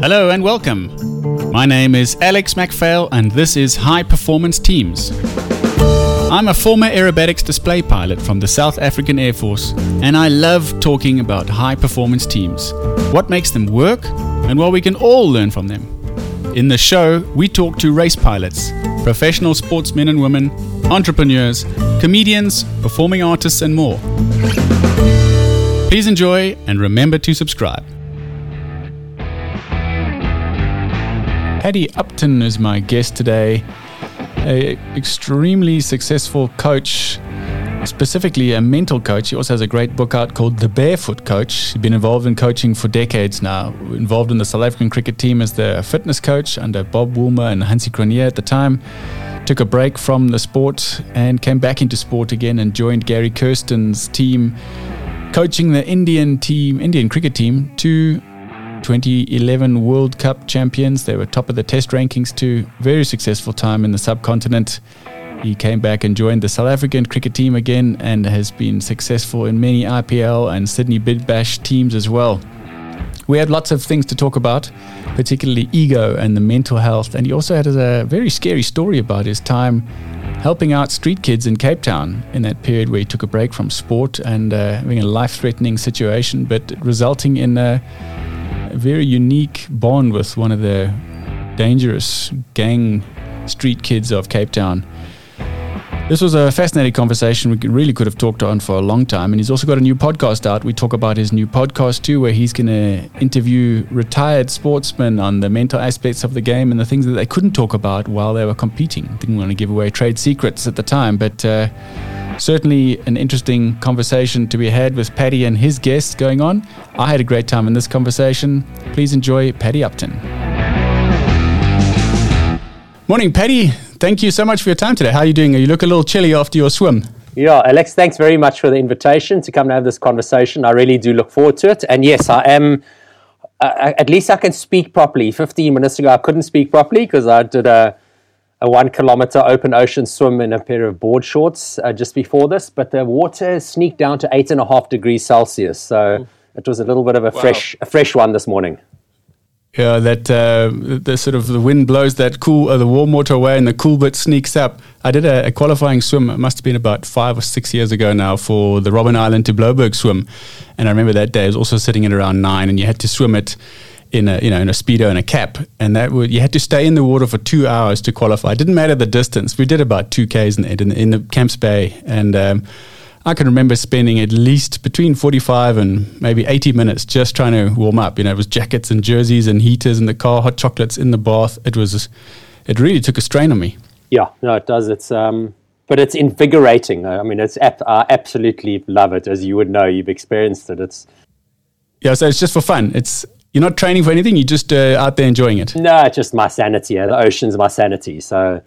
Hello and welcome. My name is Alex MacPhail, and this is High Performance Teams. I'm a former aerobatics display pilot from the South African Air Force, and I love talking about high performance teams, what makes them work, and what we can all learn from them. In the show, we talk to race pilots, professional sportsmen and women, entrepreneurs, comedians, performing artists, and more. Please enjoy and remember to subscribe. Paddy Upton is my guest today a extremely successful coach, specifically a mental coach. He also has a great book out called The Barefoot Coach. He's been involved in coaching for decades now. Involved in the South African cricket team as the fitness coach under Bob Woolmer and Hansie Cronje at the time. Took a break from the sport and came back into sport again and joined Gary Kirsten's team, coaching the Indian team, Indian cricket team, to 2011 World Cup champions. They were top of the test rankings too. Very successful time in the subcontinent. He came back and joined the South African cricket team again and has been successful in many IPL and Sydney Big Bash teams as well. We had lots of things to talk about, particularly ego and the mental health. And he also had a very scary story about his time helping out street kids in Cape Town in that period where he took a break from sport and uh, having a life threatening situation, but resulting in a very unique bond with one of the dangerous gang street kids of Cape Town. This was a fascinating conversation. We really could have talked on for a long time. And he's also got a new podcast out. We talk about his new podcast too, where he's going to interview retired sportsmen on the mental aspects of the game and the things that they couldn't talk about while they were competing. Didn't want to give away trade secrets at the time, but. Uh, certainly an interesting conversation to be had with Paddy and his guests going on. I had a great time in this conversation. Please enjoy Paddy Upton. Morning, Paddy. Thank you so much for your time today. How are you doing? You look a little chilly after your swim. Yeah, Alex, thanks very much for the invitation to come and have this conversation. I really do look forward to it. And yes, I am. Uh, at least I can speak properly. 15 minutes ago, I couldn't speak properly because I did a a one kilometer open ocean swim in a pair of board shorts uh, just before this, but the water sneaked down to eight and a half degrees Celsius. So it was a little bit of a wow. fresh, a fresh one this morning. Yeah, that uh, the sort of the wind blows that cool, uh, the warm water away, and the cool bit sneaks up. I did a, a, qualifying swim. It must have been about five or six years ago now for the Robben Island to Blouberg swim, and I remember that day I was also sitting at around nine, and you had to swim it in a you know in a speedo and a cap, and that would you had to stay in the water for two hours to qualify. It didn't matter the distance. We did about two k's in, in, in the Camps Bay, and um, I can remember spending at least between forty five and maybe eighty minutes just trying to warm up. You know, it was jackets and jerseys and heaters in the car, hot chocolates in the bath. It was, it really took a strain on me. Yeah, no, it does. It's um, but it's invigorating. I mean, it's ap- I absolutely love it, as you would know. You've experienced it. It's yeah, so it's just for fun. It's you're not training for anything. You're just uh, out there enjoying it. No, it's just my sanity. The ocean's my sanity. So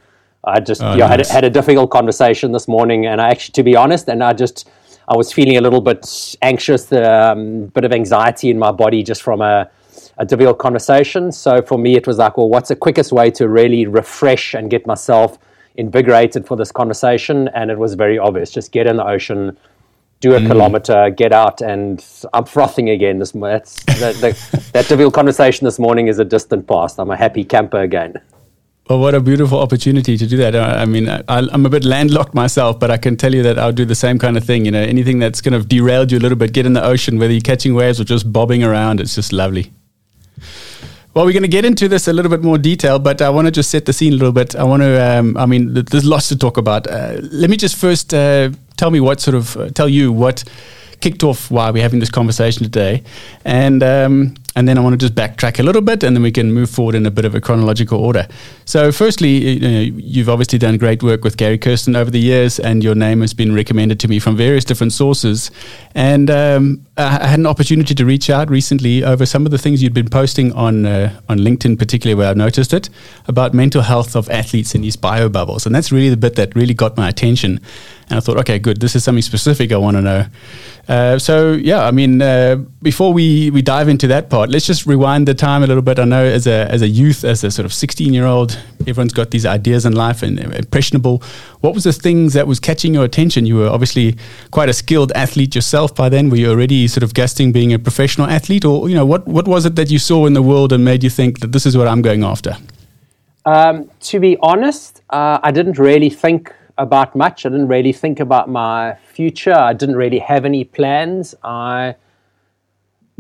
I just oh, yeah, nice. had, had a difficult conversation this morning, and I actually, to be honest, and I just I was feeling a little bit anxious, a um, bit of anxiety in my body just from a, a difficult conversation. So for me, it was like, well, what's the quickest way to really refresh and get myself invigorated for this conversation? And it was very obvious: just get in the ocean do a mm. kilometer, get out, and I'm frothing again. This that's, that, that, that difficult conversation this morning is a distant past. I'm a happy camper again. Well, what a beautiful opportunity to do that. I mean, I, am a bit landlocked myself, but I can tell you that I'll do the same kind of thing. You know, anything that's kind of derailed you a little bit, get in the ocean, whether you're catching waves or just bobbing around, it's just lovely. Well, we're going to get into this a little bit more detail, but I want to just set the scene a little bit. I want to, um, I mean, there's lots to talk about. Uh, let me just first uh, tell me what sort of, uh, tell you what kicked off why we're having this conversation today. And um, and then I want to just backtrack a little bit, and then we can move forward in a bit of a chronological order. So, firstly, you you've obviously done great work with Gary Kirsten over the years, and your name has been recommended to me from various different sources. And um, I had an opportunity to reach out recently over some of the things you'd been posting on uh, on LinkedIn, particularly where I noticed it about mental health of athletes in these bio bubbles, and that's really the bit that really got my attention. And I thought, okay, good. This is something specific I want to know. Uh, so yeah, I mean, uh, before we, we dive into that part, let's just rewind the time a little bit. I know as a as a youth, as a sort of sixteen year old, everyone's got these ideas in life and impressionable. What was the things that was catching your attention? You were obviously quite a skilled athlete yourself by then. Were you already sort of guessing being a professional athlete, or you know, what what was it that you saw in the world and made you think that this is what I'm going after? Um, to be honest, uh, I didn't really think about much. I didn't really think about my future. I didn't really have any plans. I,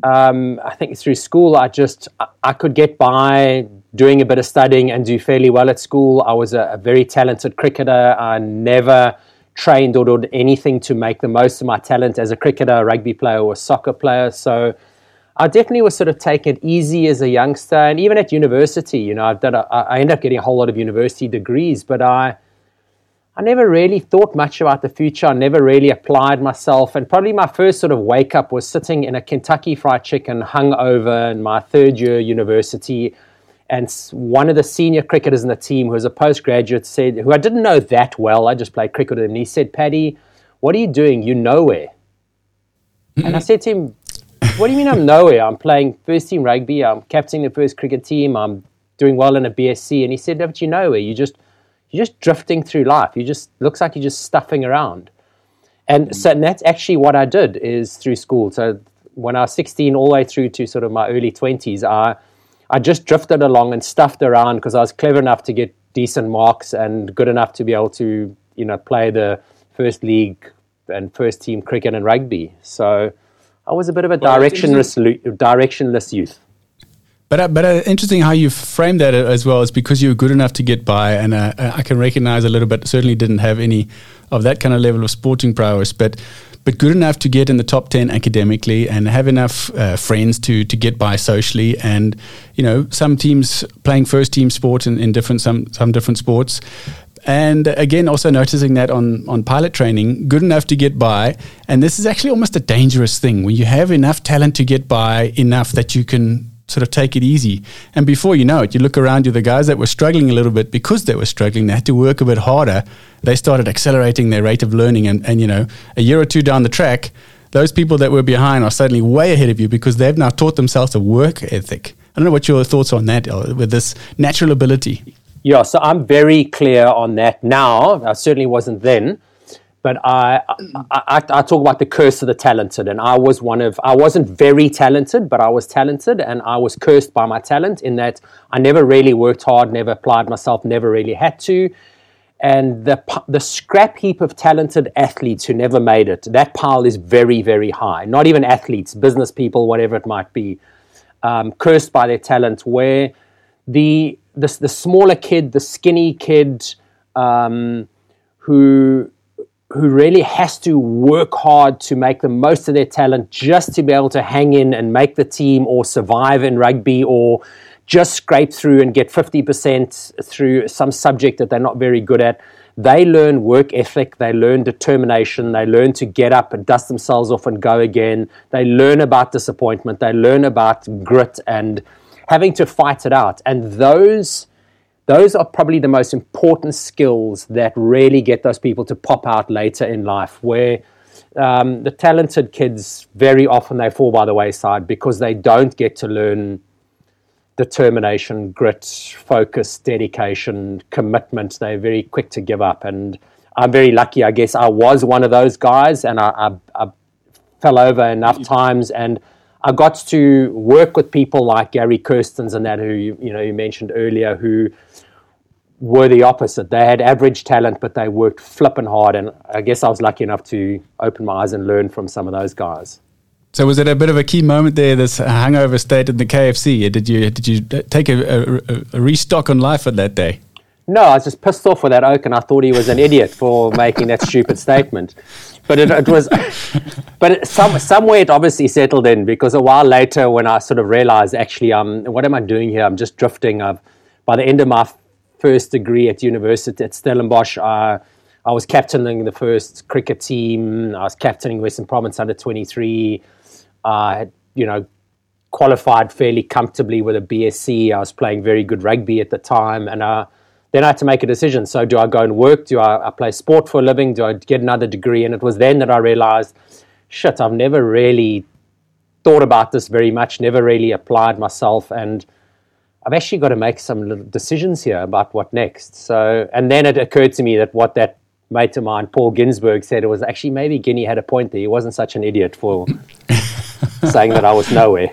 um, I think through school, I just I, could get by doing a bit of studying and do fairly well at school. I was a, a very talented cricketer. I never trained or did anything to make the most of my talent as a cricketer, a rugby player, or a soccer player. So I definitely was sort of taking it easy as a youngster, and even at university, you know, I've done a, I ended up getting a whole lot of university degrees, but I, I never really thought much about the future. I never really applied myself, and probably my first sort of wake up was sitting in a Kentucky Fried Chicken hungover in my third year university, and one of the senior cricketers in the team, who was a postgraduate, said, who I didn't know that well, I just played cricket with him, and he said, "Paddy, what are you doing? You nowhere." And I said to him, what do you mean I'm nowhere? I'm playing first team rugby. I'm captaining the first cricket team. I'm doing well in a BSc. And he said, no, but you nowhere. You just you're just drifting through life. You just looks like you're just stuffing around. And so and that's actually what I did is through school. So when I was 16 all the way through to sort of my early 20s, I I just drifted along and stuffed around because I was clever enough to get decent marks and good enough to be able to, you know, play the first league and first team cricket and rugby. So I was a bit of a well, directionless, directionless youth. But uh, but uh, interesting how you framed that as well is because you were good enough to get by, and uh, uh, I can recognize a little bit. Certainly didn't have any of that kind of level of sporting prowess, but but good enough to get in the top ten academically and have enough uh, friends to to get by socially, and you know some teams playing first team sport in, in different some some different sports, and again, also noticing that on, on pilot training, good enough to get by. And this is actually almost a dangerous thing when you have enough talent to get by enough that you can sort of take it easy. And before you know it, you look around you, the guys that were struggling a little bit because they were struggling, they had to work a bit harder. They started accelerating their rate of learning. And, and you know, a year or two down the track, those people that were behind are suddenly way ahead of you because they've now taught themselves a work ethic. I don't know what your thoughts on that uh, with this natural ability. Yeah, so I'm very clear on that now. I certainly wasn't then, but I, I, I, talk about the curse of the talented, and I was one of. I wasn't very talented, but I was talented, and I was cursed by my talent in that I never really worked hard, never applied myself, never really had to. And the the scrap heap of talented athletes who never made it, that pile is very, very high. Not even athletes, business people, whatever it might be, um, cursed by their talent, where the the, the smaller kid, the skinny kid, um, who who really has to work hard to make the most of their talent just to be able to hang in and make the team or survive in rugby or just scrape through and get 50% through some subject that they're not very good at. They learn work ethic, they learn determination, they learn to get up and dust themselves off and go again. They learn about disappointment, they learn about grit and having to fight it out. And those those are probably the most important skills that really get those people to pop out later in life where um, the talented kids very often they fall by the wayside because they don't get to learn determination grit focus dedication commitment. They're very quick to give up. And i'm very lucky i guess i was one of those guys and i, I, I fell over enough times and I got to work with people like Gary Kirstens and that who you, you know you mentioned earlier who were the opposite. They had average talent, but they worked flipping hard. And I guess I was lucky enough to open my eyes and learn from some of those guys. So was it a bit of a key moment there? This hangover state in the KFC. Did you did you take a, a, a restock on life at that day? No, I was just pissed off with that oak, and I thought he was an idiot for making that stupid statement but it, it was, but it, some, somewhere it obviously settled in because a while later, when I sort of realized, actually, um, what am I doing here? I'm just drifting. I've, by the end of my first degree at university at Stellenbosch, uh, I was captaining the first cricket team. I was captaining Western Province under 23. I had, you know, qualified fairly comfortably with a BSc. I was playing very good rugby at the time, and uh, then I had to make a decision. So, do I go and work? Do I, I play sport for a living? Do I get another degree? And it was then that I realized, shit, I've never really thought about this very much, never really applied myself. And I've actually got to make some little decisions here about what next. So, and then it occurred to me that what that mate of mine, Paul Ginsberg, said it was actually maybe Guinea had a point there. He wasn't such an idiot for saying that I was nowhere.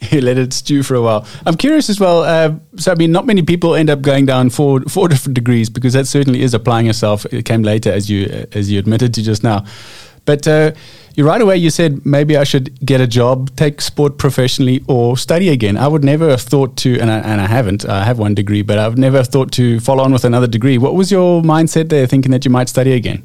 He let it stew for a while. I'm curious as well. Uh, so, I mean, not many people end up going down four four different degrees because that certainly is applying yourself. It came later, as you as you admitted to just now. But uh, you right away you said maybe I should get a job, take sport professionally, or study again. I would never have thought to, and I, and I haven't. I have one degree, but I've never thought to follow on with another degree. What was your mindset there, thinking that you might study again?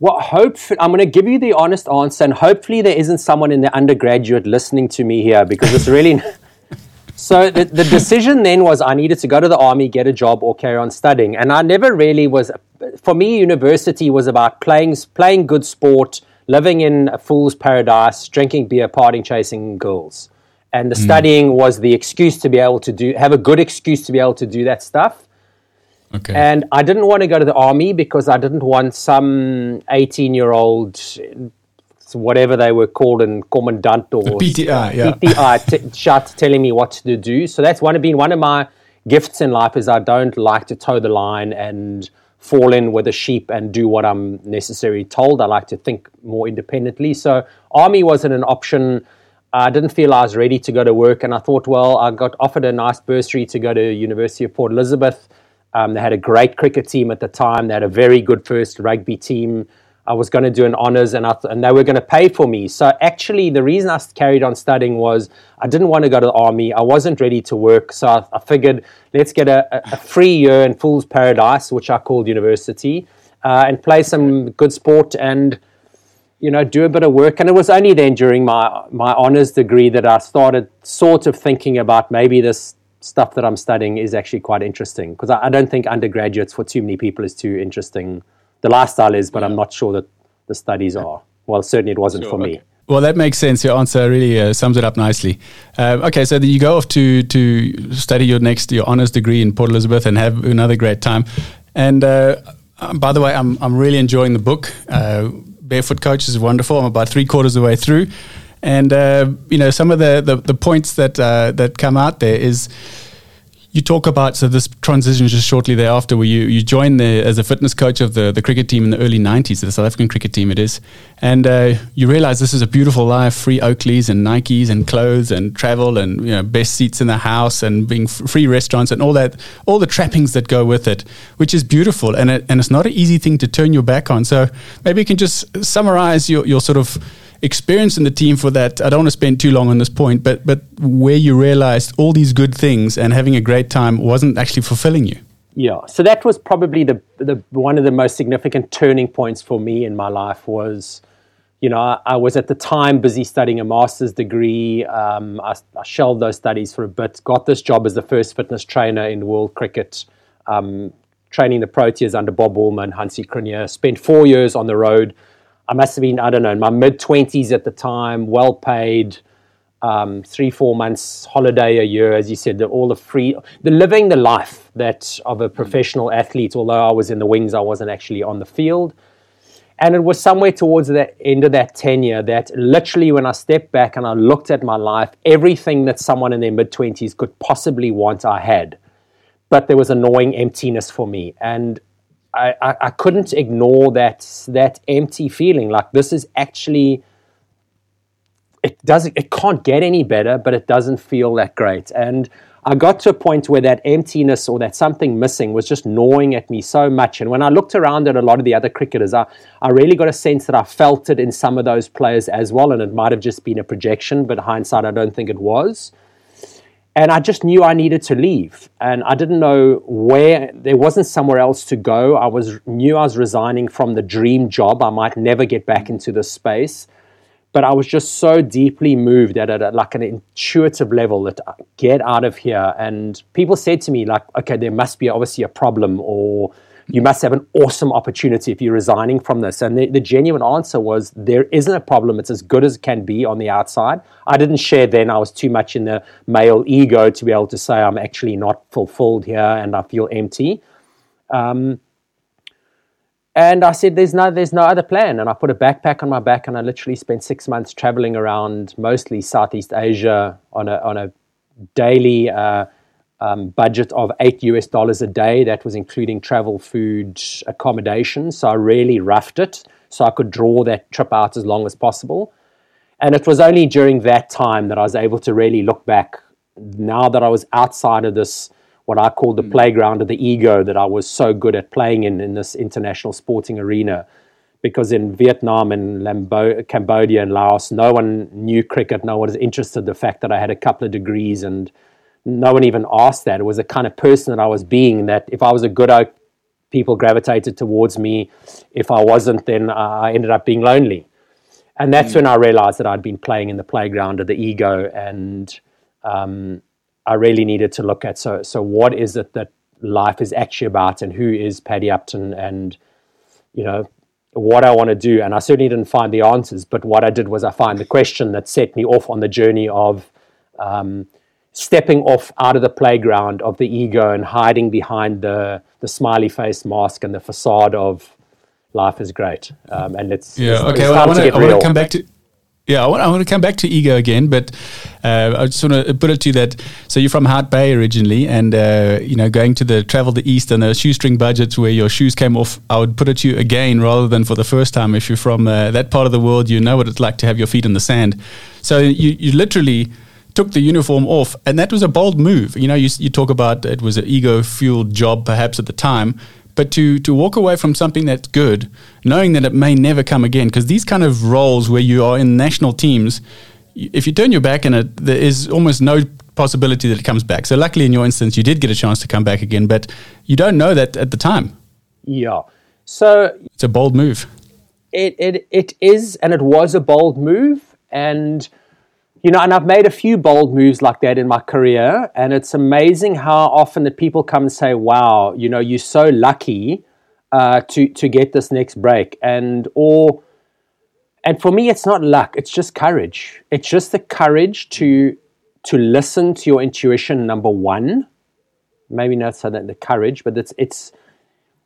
Well, hope I'm going to give you the honest answer, and hopefully there isn't someone in the undergraduate listening to me here because it's really. so the, the decision then was I needed to go to the army, get a job, or carry on studying, and I never really was. For me, university was about playing playing good sport, living in a fool's paradise, drinking beer, partying, chasing girls, and the mm. studying was the excuse to be able to do have a good excuse to be able to do that stuff. Okay. And I didn't want to go to the army because I didn't want some 18 year old, whatever they were called in commandant or the PTI, yeah. PTI t- shot telling me what to do. So that's one of been one of my gifts in life is I don't like to toe the line and fall in with the sheep and do what I'm necessarily told. I like to think more independently. So army wasn't an option. I didn't feel I was ready to go to work, and I thought, well, I got offered a nice bursary to go to University of Port Elizabeth um, they had a great cricket team at the time. They had a very good first rugby team. I was going to do an honors, and th- and they were going to pay for me. So actually, the reason I carried on studying was I didn't want to go to the army. I wasn't ready to work, so I, I figured let's get a, a, free year in Fool's Paradise, which I called university, uh, and play some good sport and you know do a bit of work. And it was only then during my my honors degree that I started sort of thinking about maybe this stuff that I'm studying is actually quite interesting because I, I, don't think undergraduates for too many people is too interesting. The lifestyle is, but yeah. I'm not sure that the studies are. Well, certainly it wasn't sure, for okay. me. Well, that makes sense. Your answer really uh, sums it up nicely. Uh, okay, so you go off to to study your next your honors degree in Port Elizabeth and have another great time. And uh, um, by the way, I'm I'm really enjoying the book. Uh, Barefoot Coach is wonderful. I'm about three quarters of the way through. And uh, you know, some of the the, the points that uh, that come out there is you talk about so this transition just shortly thereafter where you, you joined the, as a fitness coach of the, the cricket team in the early 90s the south african cricket team it is. And uh, you realize this is a beautiful life free oakleys and nikes and clothes and travel and you know best seats in the house and being free restaurants and all that all the trappings that go with it which is beautiful. And, it, and it's not an easy thing to turn your back on. So maybe you can just summarize your, your sort of experience in the team for that. I don't want to spend too long on this point, but but where you realized all these good things and having a great time wasn't actually fulfilling you. Yeah, so that was probably the the one of the most significant turning points for me in my life was. You know, I, I was at the time busy studying a master's degree. Um, I, I, shelved those studies for a bit. Got this job as the first fitness trainer in world cricket, um, training the Proteas under Bob Woolmer, Hansie Cronje. Spent four years on the road, I must have been, I don't know, in my mid 20s at the time, well paid, um, three, four months holiday a year, as you said, the, all the free, the living the life that of a professional athlete, although I was in the wings, I wasn't actually on the field. And it was somewhere towards the end of that tenure that literally, when I stepped back and I looked at my life, everything that someone in their mid 20s could possibly want, I had. But there was annoying emptiness for me. And I, I, couldn't ignore that that empty feeling. Like this is actually it doesn't it can't get any better, but it doesn't feel that great. And I got to a point where that emptiness or that something missing was just gnawing at me so much. And when I looked around at a lot of the other cricketers, I, I really got a sense that I felt it in some of those players as well. And it might have just been a projection, but hindsight, I don't think it was and I just knew I needed to leave, and I didn't know where. There wasn't somewhere else to go. I was knew I was resigning from the dream job. I might never get back into this space, but I was just so deeply moved at it, like an intuitive level, that I get out of here. And people said to me, like, okay, there must be obviously a problem, or you must have an awesome opportunity if you're resigning from this. And the, the, genuine answer was, there isn't a problem. It's as good as it can be on the outside. I didn't share then. I was too much in the male ego to be able to say I'm actually not fulfilled here and I feel empty. Um, and I said, "There's no, there's no other plan." And I put a backpack on my back, and I literally spent six months traveling around mostly Southeast Asia on a on a daily uh, um, budget of eight US dollars a day. That was including travel, food, accommodation. So I really roughed it so I could draw that trip out as long as possible. And it was only during that time that I was able to really look back. Now that I was outside of this what I call the mm. playground of the ego that I was so good at playing in in this international sporting arena. Because in Vietnam and Lambo- Cambodia and Laos, no one knew cricket, no one was interested. The fact that I had a couple of degrees and no one even asked that. It was the kind of person that I was being. That if I was a good oak, people gravitated towards me. If I wasn't, then I ended up being lonely. And that's mm. when I realized that I'd been playing in the playground of the ego and um, I really needed to look at. So, so what is it that life is actually about, and who is Paddy Upton, and you know what I want to do. And I certainly didn't find the answers, but what I did was I find the question that set me off on the journey of um, stepping off out of the playground of the ego and hiding behind the the smiley face mask and the facade of life is great. Um, and it's yeah. It's, okay, it's well, I want to come back to yeah, I want, I want to come back to ego again, but uh, I just want to put it to you that. So you're from Hout Bay originally, and uh, you know going to the travel the east and the shoestring budgets where your shoes came off. I would put it to you again rather than for the first time. If you're from uh, that part of the world, you know what it's like to have your feet in the sand. So you you literally took the uniform off, and that was a bold move. You know, you you talk about it was an ego fueled job perhaps at the time, but to to walk away from something that's good, knowing that it may never come again, because these kind of roles where you are in national teams, if you turn your back on it, there is almost no possibility that it comes back. So luckily, in your instance, you did get a chance to come back again, but you don't know that at the time. Yeah. So it's a bold move. It it it is, and it was a bold move, and you know, and I've made a few bold moves like that in my career, and it's amazing how often that people come and say, "Wow, you know, you're so lucky uh, to to get this next break," and or and for me, it's not luck; it's just courage. It's just the courage to to listen to your intuition. Number one, maybe not so that the courage, but it's it's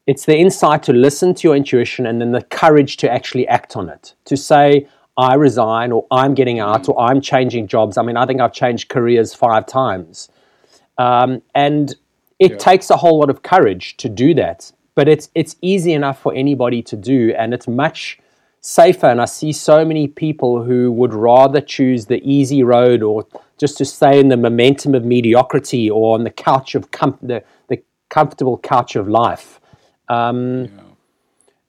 it's the insight to listen to your intuition, and then the courage to actually act on it. To say, I resign or I'm getting out or I'm changing jobs. I mean, I think I've changed careers five times. Um, and it yeah. takes a whole lot of courage to do that. But it's, it's easy enough for anybody to do. And it's much safer. And I see so many people who would rather choose the easy road or just to stay in the momentum of mediocrity or on the couch of com- the, the comfortable couch of life. Um, yeah.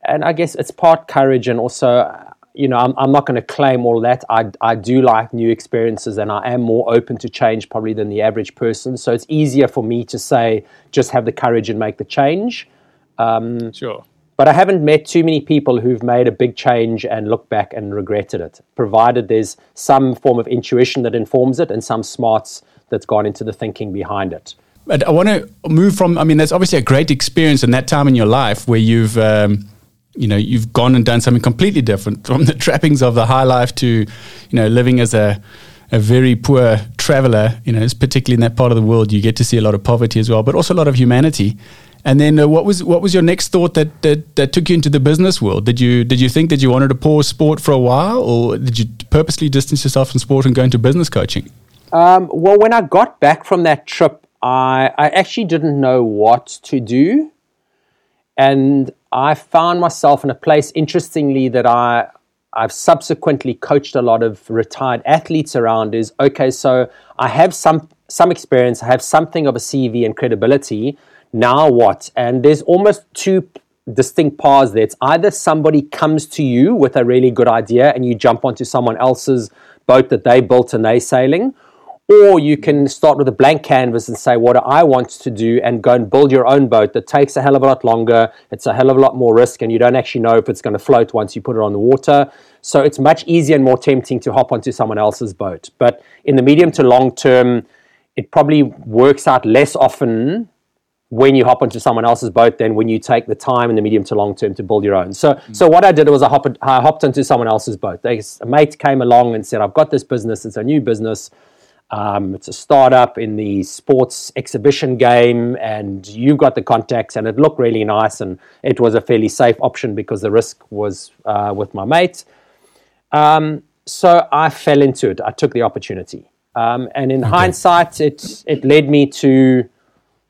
And I guess it's part courage and also you know, I'm, I'm not going to claim all that. I, I do like new experiences and I am more open to change probably than the average person. So it's easier for me to say, just have the courage and make the change. Um, sure. But I haven't met too many people who've made a big change and looked back and regretted it, provided there's some form of intuition that informs it and some smarts that's gone into the thinking behind it. But I want to move from, I mean, there's obviously a great experience in that time in your life where you've. Um, you know you've gone and done something completely different from the trappings of the high life to you know living as a a very poor traveler you know particularly in that part of the world you get to see a lot of poverty as well but also a lot of humanity. And then uh, what was what was your next thought that, that that took you into the business world? Did you did you think that you wanted to pause sport for a while or did you purposely distance yourself from sport and go into business coaching? Um, well when i got back from that trip I, I actually didn't know what to do. And I found myself in a place, interestingly, that I I've subsequently coached a lot of retired athletes around. Is okay, so I have some some experience, I have something of a CV and credibility. Now what? And there's almost two distinct paths there. It's either somebody comes to you with a really good idea and you jump onto someone else's boat that they built and they're sailing, or you can start with a blank canvas and say, What do I want to do? and go and build your own boat that takes a hell of a lot longer. It's a hell of a lot more risk, and you don't actually know if it's going to float once you put it on the water. So it's much easier and more tempting to hop onto someone else's boat. But in the medium to long term, it probably works out less often when you hop onto someone else's boat than when you take the time in the medium to long term to build your own. So, mm. so what I did was I hopped, I hopped into someone else's boat. They, a mate came along and said, "I've got this business. It's a new business. Um, it's a startup in the sports exhibition game, and you've got the contacts, and it looked really nice, and it was a fairly safe option because the risk was uh, with my mate. Um, so I fell into it. I took the opportunity, um, and in okay. hindsight, it it led me to,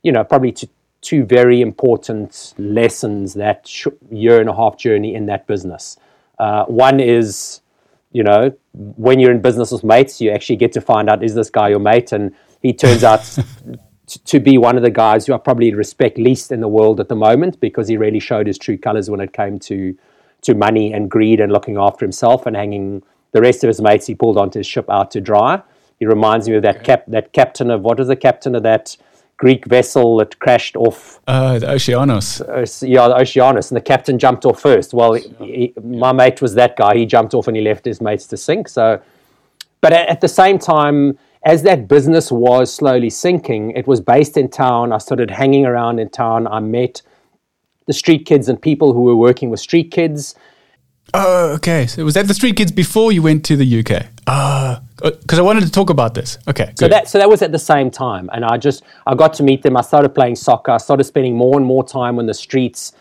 you know, probably to two very important lessons that sh- year and a half journey in that business. Uh, one is, you know, when you're in business with mates, you actually get to find out is this guy your mate, and he turns out t- to be one of the guys who I probably respect least in the world at the moment because he really showed his true colors when it came to to money and greed and looking after himself and hanging the rest of his mates. He pulled onto his ship out to dry. He reminds me of that cap that captain of what was the captain of that Greek vessel that crashed off. Uh, the Oceanos. Uh, yeah, the Oceanos, and the captain jumped off first. Well, he, he, my mate was that guy. He jumped off and he left his mates to sink. So, but at, at the same time, as that business was slowly sinking, it was based in town. I started hanging around in town. I met the street kids and people who were working with street kids. Oh, okay. So was that the street kids before you went to the UK? Ah, because I wanted to talk about this. Okay, good. so that so that was at the same time, and I just I got to meet them. I started playing soccer. I started spending more and more time on the streets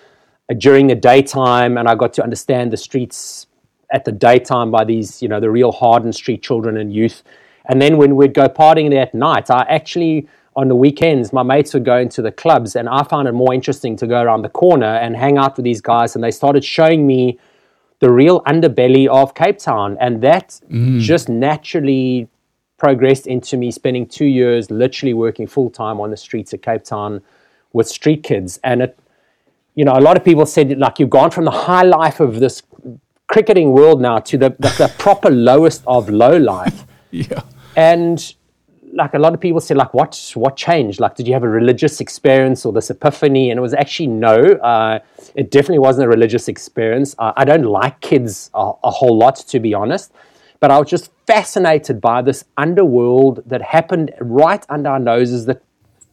uh, during the daytime, and I got to understand the streets at the daytime by these you know the real hardened street children and youth. And then when we'd go partying there at night, I actually on the weekends my mates would go into the clubs, and I found it more interesting to go around the corner and hang out with these guys, and they started showing me the real underbelly of Cape Town. And that mm. just naturally progressed into me spending two years literally working full time on the streets of Cape Town with street kids. And it, you know, a lot of people said, like, you've gone from the high life of this cricketing world now to the, the, the proper lowest of low life. yeah. And like a lot of people say, like, what what changed? Like, did you have a religious experience or this epiphany? And it was actually no. Uh, it definitely wasn't a religious experience. Uh, I don't like kids a, a, whole lot, to be honest. But I was just fascinated by this underworld that happened right under our noses that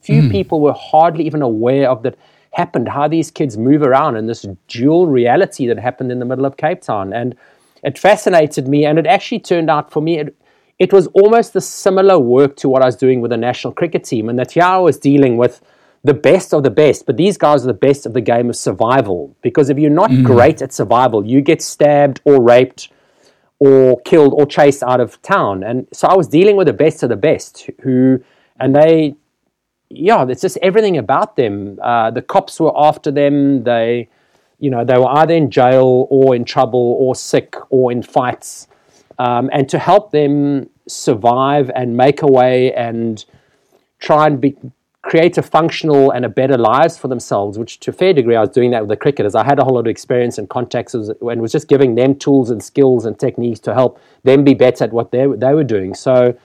few mm. people were hardly even aware of that happened. How these kids move around in this dual reality that happened in the middle of Cape Town, and it fascinated me. And it actually turned out for me. It, it was almost a similar work to what I was doing with the national cricket team, and that here I was dealing with the best of the best, but these guys are the best of the game of survival. Because if you're not mm. great at survival, you get stabbed or raped or killed or chased out of town. And so I was dealing with the best of the best who, and they, yeah, it's just everything about them. Uh, the cops were after them. They, you know, they were either in jail or in trouble or sick or in fights um, and to help them survive and make a way and try and be, create a functional and a better lives for themselves, which to a fair degree I was doing that with the cricketers. I had a whole lot of experience and contacts and was just giving them tools and skills and techniques to help them be better at what they, they were doing. So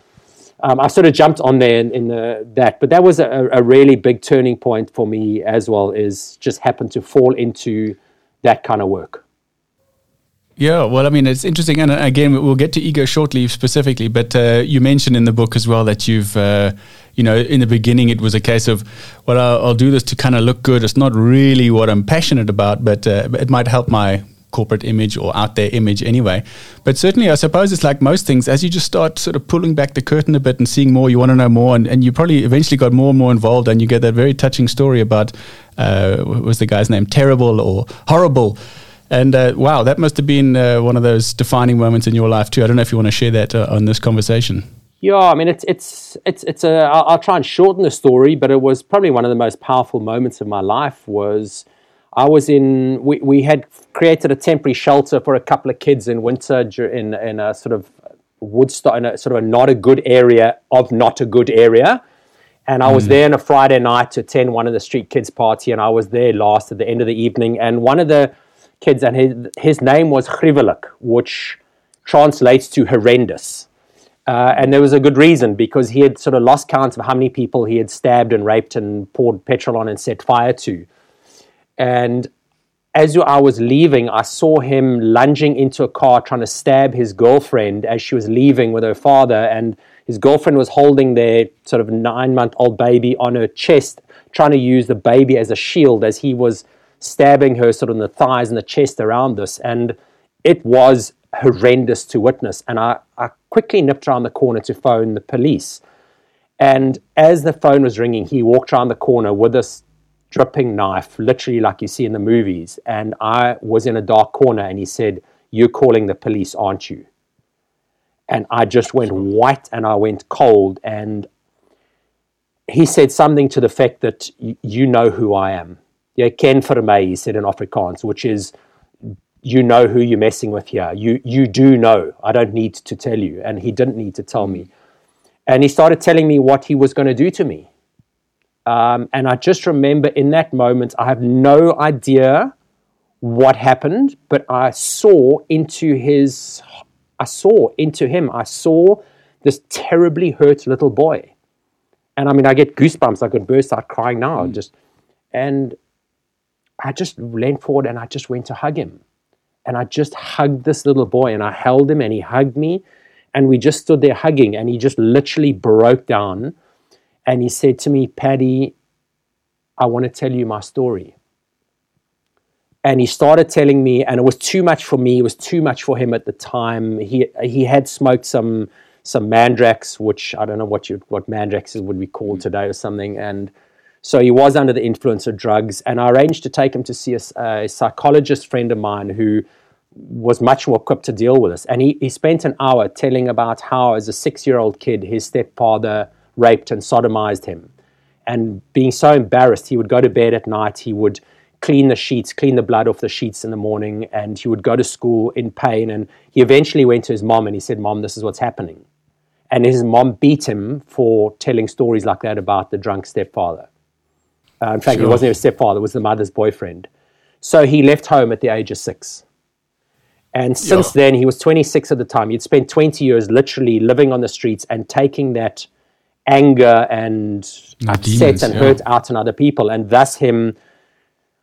um, I sort of jumped on there in, in the, that, but that was a, a, really big turning point for me as well, is just happened to fall into that kind of work. Yeah, well, I mean, it's interesting, and again, we'll get to ego shortly specifically. But uh, you mentioned in the book as well that you've, uh, you know, in the beginning it was a case of, well, I'll, I'll do this to kind of look good. It's not really what I'm passionate about, but uh, it might help my corporate image or out there image anyway. But certainly, I suppose it's like most things. As you just start sort of pulling back the curtain a bit and seeing more, you want to know more, and, and you probably eventually got more and more involved, and you get that very touching story about uh, what was the guy's name, terrible or horrible and uh, wow, that must have been uh, one of those defining moments in your life too. I don't know if you want to share that uh, on this conversation. Yeah, I mean, it's it's it's it's a. I'll, I'll try and shorten the story, but it was probably one of the most powerful moments of my life. Was I was in. We, we had created a temporary shelter for a couple of kids in winter in in a sort of Woodstock, in a sort of a not a good area of not a good area. And I was mm. there on a Friday night to attend one of the street kids party, and I was there last at the end of the evening. And one of the kids, and his, his name was Gruwelik, which translates to horrendous. Uh, and there was a good reason because he had sort of lost count of how many people he had stabbed and raped and poured petrol on and set fire to. And as I was leaving, I saw him lunging into a car trying to stab his girlfriend as she was leaving with her father. And his girlfriend was holding their sort of nine month old baby on her chest, trying to use the baby as a shield as he was stabbing her sort of in the thighs and the chest around this. And it was horrendous to witness. And I, I quickly nipped around the corner to phone the police. And as the phone was ringing, he walked around the corner with this dripping knife, literally like you see in the movies. And I was in a dark corner, and he said, You're calling the police, aren't you? And I just went white and I went cold. And he said something to the fact that you know who I am. Yeah, ken vir my, he said in Afrikaans, which is you know who you're messing with here. You you do know. I don't need to tell you. And he didn't need to tell me. And he started telling me what he was going to do to me. Um, and I just remember in that moment, I have no idea what happened, but I saw into his, I saw into him. I saw this terribly hurt little boy. And I mean, I get goosebumps. I could burst out crying now. Mm. Just, and I just leaned forward and I just went to hug him. And I just hugged this little boy and I held him and he hugged me. And we just stood there hugging and he just literally broke down. And he said to me, Paddy, I want to tell you my story. And he started telling me, and it was too much for me. It was too much for him at the time. He he had smoked some some mandrax, which I don't know what you what mandrax would be called today or something. And so he was under the influence of drugs, and I arranged to take him to see a, a psychologist friend of mine who was much more equipped to deal with this. And he, he spent an hour telling about how, as a six year old kid, his stepfather raped and sodomized him. And being so embarrassed, he would go to bed at night, he would clean the sheets, clean the blood off the sheets in the morning, and he would go to school in pain. And he eventually went to his mom and he said, Mom, this is what's happening. And his mom beat him for telling stories like that about the drunk stepfather. Uh, in fact, sure. he wasn't his stepfather, it was the mother's boyfriend. So he left home at the age of six. And since yeah. then, he was 26 at the time. He'd spent 20 years literally living on the streets and taking that anger and upset demons, and yeah. hurt out on other people, and thus him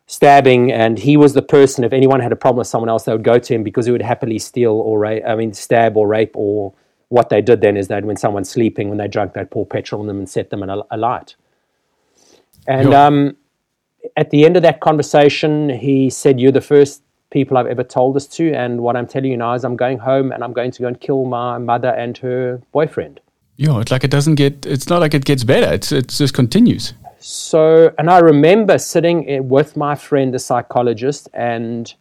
stabbing. And he was the person, if anyone had a problem with someone else, they would go to him because he would happily steal or rape, I mean, stab or rape. Or what they did then is that when someone's sleeping, when they drunk, they'd pour petrol on them and set them alight. And um, at the end of that conversation, he said, You're the first people I've ever told this to. And what I'm telling you now is I'm going home and I'm going to go and kill my mother and her boyfriend. Yeah, it's like it doesn't get, it's not like it gets better, it's, it just continues. So, and I remember sitting with my friend, the psychologist, and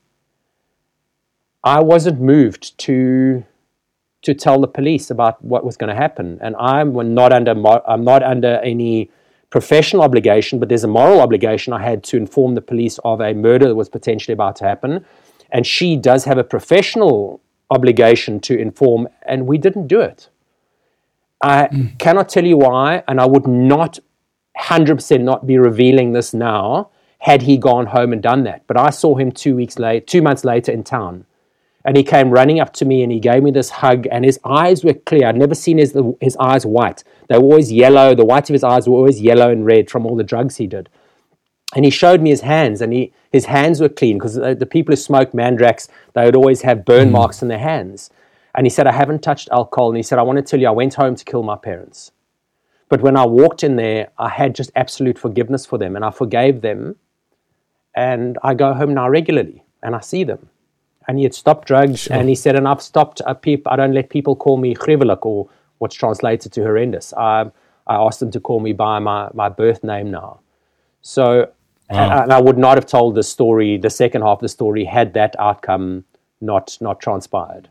I wasn't moved to to tell the police about what was going to happen. And I'm not under I'm not under any professional obligation, but there's a moral obligation. I had to inform the police of a murder that was potentially about to happen. And she does have a professional obligation to inform, and we didn't do it. I mm. cannot tell you why, and I would not 100% not be revealing this now had he gone home and done that. But I saw him two weeks later, two months later in town. And he came running up to me and he gave me this hug, and his eyes were clear. I'd never seen his, his eyes white. They were always yellow. The whites of his eyes were always yellow and red from all the drugs he did. And he showed me his hands, and he, his hands were clean because the, the, people who smoked Mandrax, they would always have burn mm. marks on their hands. And he said, I haven't touched alcohol. And he said, I want to tell you, I went home to kill my parents. But when I walked in there, I had just absolute forgiveness for them, and I forgave them. And I go home now regularly, and I see them and he had stopped drugs. Sure. And he said, and I've stopped. Uh, peop- I don't let people call me gruwelijk or what's translated to horrendous. I, I asked them to call me by my, my birth name now. So, wow. and I would not have told the story, the second half of the story, had that outcome not not transpired.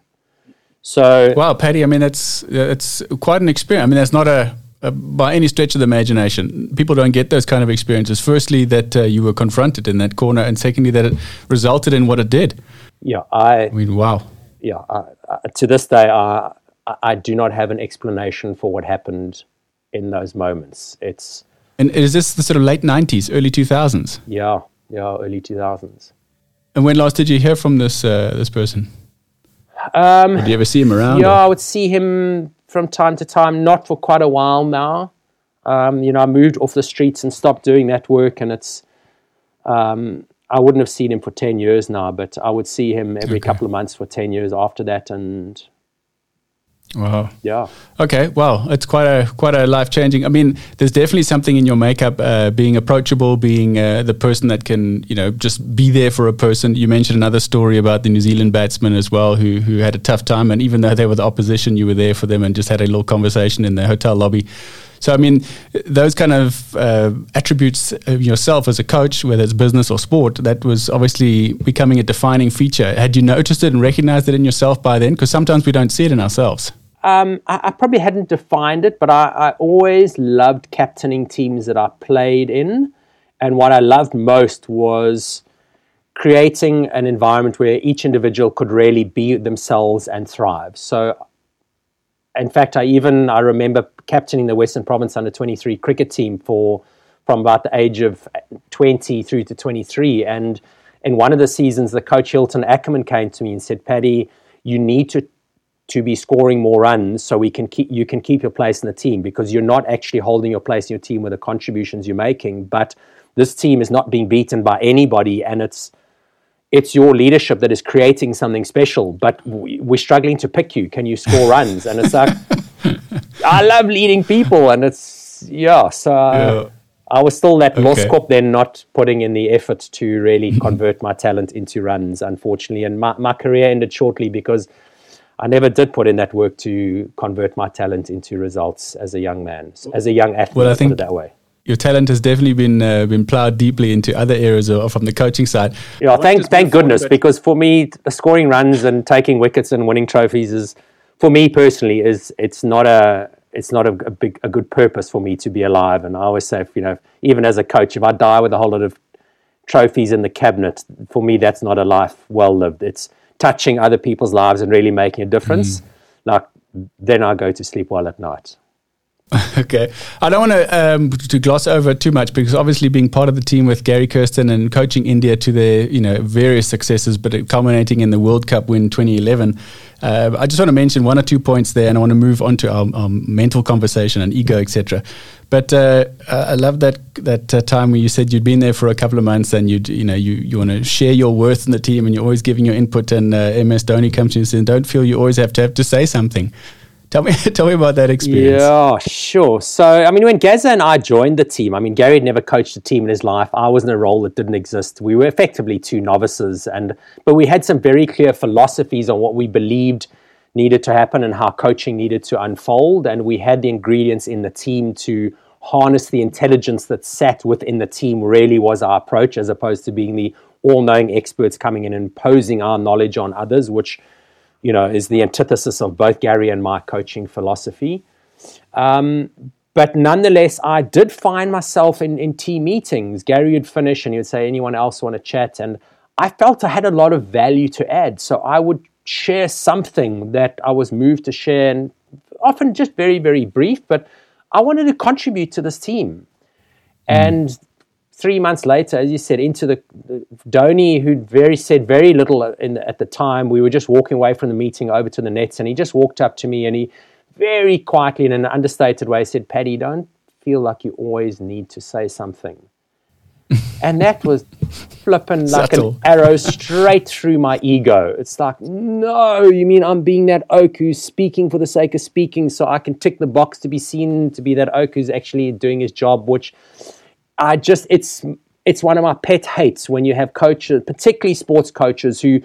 So, wow, Paddy. I mean, it's it's quite an experience. I mean, that's not a uh, by any stretch of the imagination. People don't get those kind of experiences. Firstly, that uh, you were confronted in that corner, and secondly, that it resulted in what it did yeah, I. I mean, wow. Yeah, I, I, to this day, I I do not have an explanation for what happened in those moments. It's. And is this the sort of late nineties, early two thousands? Yeah, yeah, early two thousands. And when last did you hear from this uh, this person? Um, did you ever see him around? Yeah, or? I would see him from time to time, not for quite a while now. Um, you know, I moved off the streets and stopped doing that work, and it's um, I wouldn't have seen him for 10 years now, but I would see him every okay. couple of months for 10 years after that. And Wow. Yeah. Okay. Well, it's quite a quite a life changing. I mean, there's definitely something in your makeup, uh, being approachable, being uh, the person that can, you know, just be there for a person. You mentioned another story about the New Zealand batsman as well, who who had a tough time, and even though they were the opposition, you were there for them and just had a little conversation in the hotel lobby. So, I mean, those kind of uh, attributes of yourself as a coach, whether it's business or sport, that was obviously becoming a defining feature. Had you noticed it and recognized it in yourself by then? Because sometimes we don't see it in ourselves. Um, I, I, probably hadn't defined it, but I, I, always loved captaining teams that I played in. And what I loved most was creating an environment where each individual could really be themselves and thrive. So, in fact, I even I remember captaining the Western Province under 23 cricket team for from about the age of 20 through to 23. And in one of the seasons, the coach Hilton Ackerman came to me and said, "Paddy, you need to to be scoring more runs so we can keep you can keep your place in the team because you're not actually holding your place in your team with the contributions you're making but this team is not being beaten by anybody and it's it's your leadership that is creating something special but we're struggling to pick you can you score runs and it's like i love leading people and it's yeah so yeah. I was still that okay. lost then, not putting in the effort to really convert my talent into runs, unfortunately. And my, my career ended shortly because I never did put in that work to convert my talent into results as a young man, as a young athlete. Well, I think that way. Your talent has definitely been uh, been plowed deeply into other areas of, from the coaching side. Yeah, thank thank goodness because for me, scoring runs and taking wickets and winning trophies is, for me personally, is it's not a it's not a, a big a good purpose for me to be alive. And I always say, you know, even as a coach, if I die with a whole lot of trophies in the cabinet, for me, that's not a life well lived. It's touching other people's lives and really making a difference, mm. like then I go to sleep well at night. okay, I don't want to um, to gloss over too much because obviously being part of the team with Gary Kirsten and coaching India to their you know various successes, but culminating in the World Cup win 2011. Uh, I just want to mention one or two points there, and I want to move on to our, our mental conversation and ego, etc. But uh, I love that that uh, time where you said you'd been there for a couple of months, and you you know you you want to share your worth in the team, and you're always giving your input. And uh, MS Dhoni comes to you and says, "Don't feel you always have to have to say something." Tell me, tell me about that experience. Yeah, sure. So, I mean, when Gazza and I joined the team, I mean, Gary had never coached a team in his life. I was in a role that didn't exist. We were effectively two novices, and but we had some very clear philosophies on what we believed needed to happen and how coaching needed to unfold. And we had the ingredients in the team to harness the intelligence that sat within the team. Really, was our approach, as opposed to being the all-knowing experts coming in and imposing our knowledge on others, which you know, is the antithesis of both Gary and my coaching philosophy. Um, but nonetheless, I did find myself in, in team meetings. Gary would finish and he would say, anyone else want to chat? And I felt I had a lot of value to add. So I would share something that I was moved to share, and often just very, very brief, but I wanted to contribute to this team. Mm. And three months later, as you said, into the, the Dhoni, who very said very little in, at the time. We were just walking away from the meeting over to the nets, and he just walked up to me and he very quietly, in an understated way, said, "Paddy, don't feel like you always need to say something." and that was flipping like Subtle. an arrow straight through my ego. It's like, no, you mean I'm being that oak who's speaking for the sake of speaking, so I can tick the box to be seen to be that oak who's actually doing his job, which I just it's it's one of my pet hates when you have coaches, particularly sports coaches, who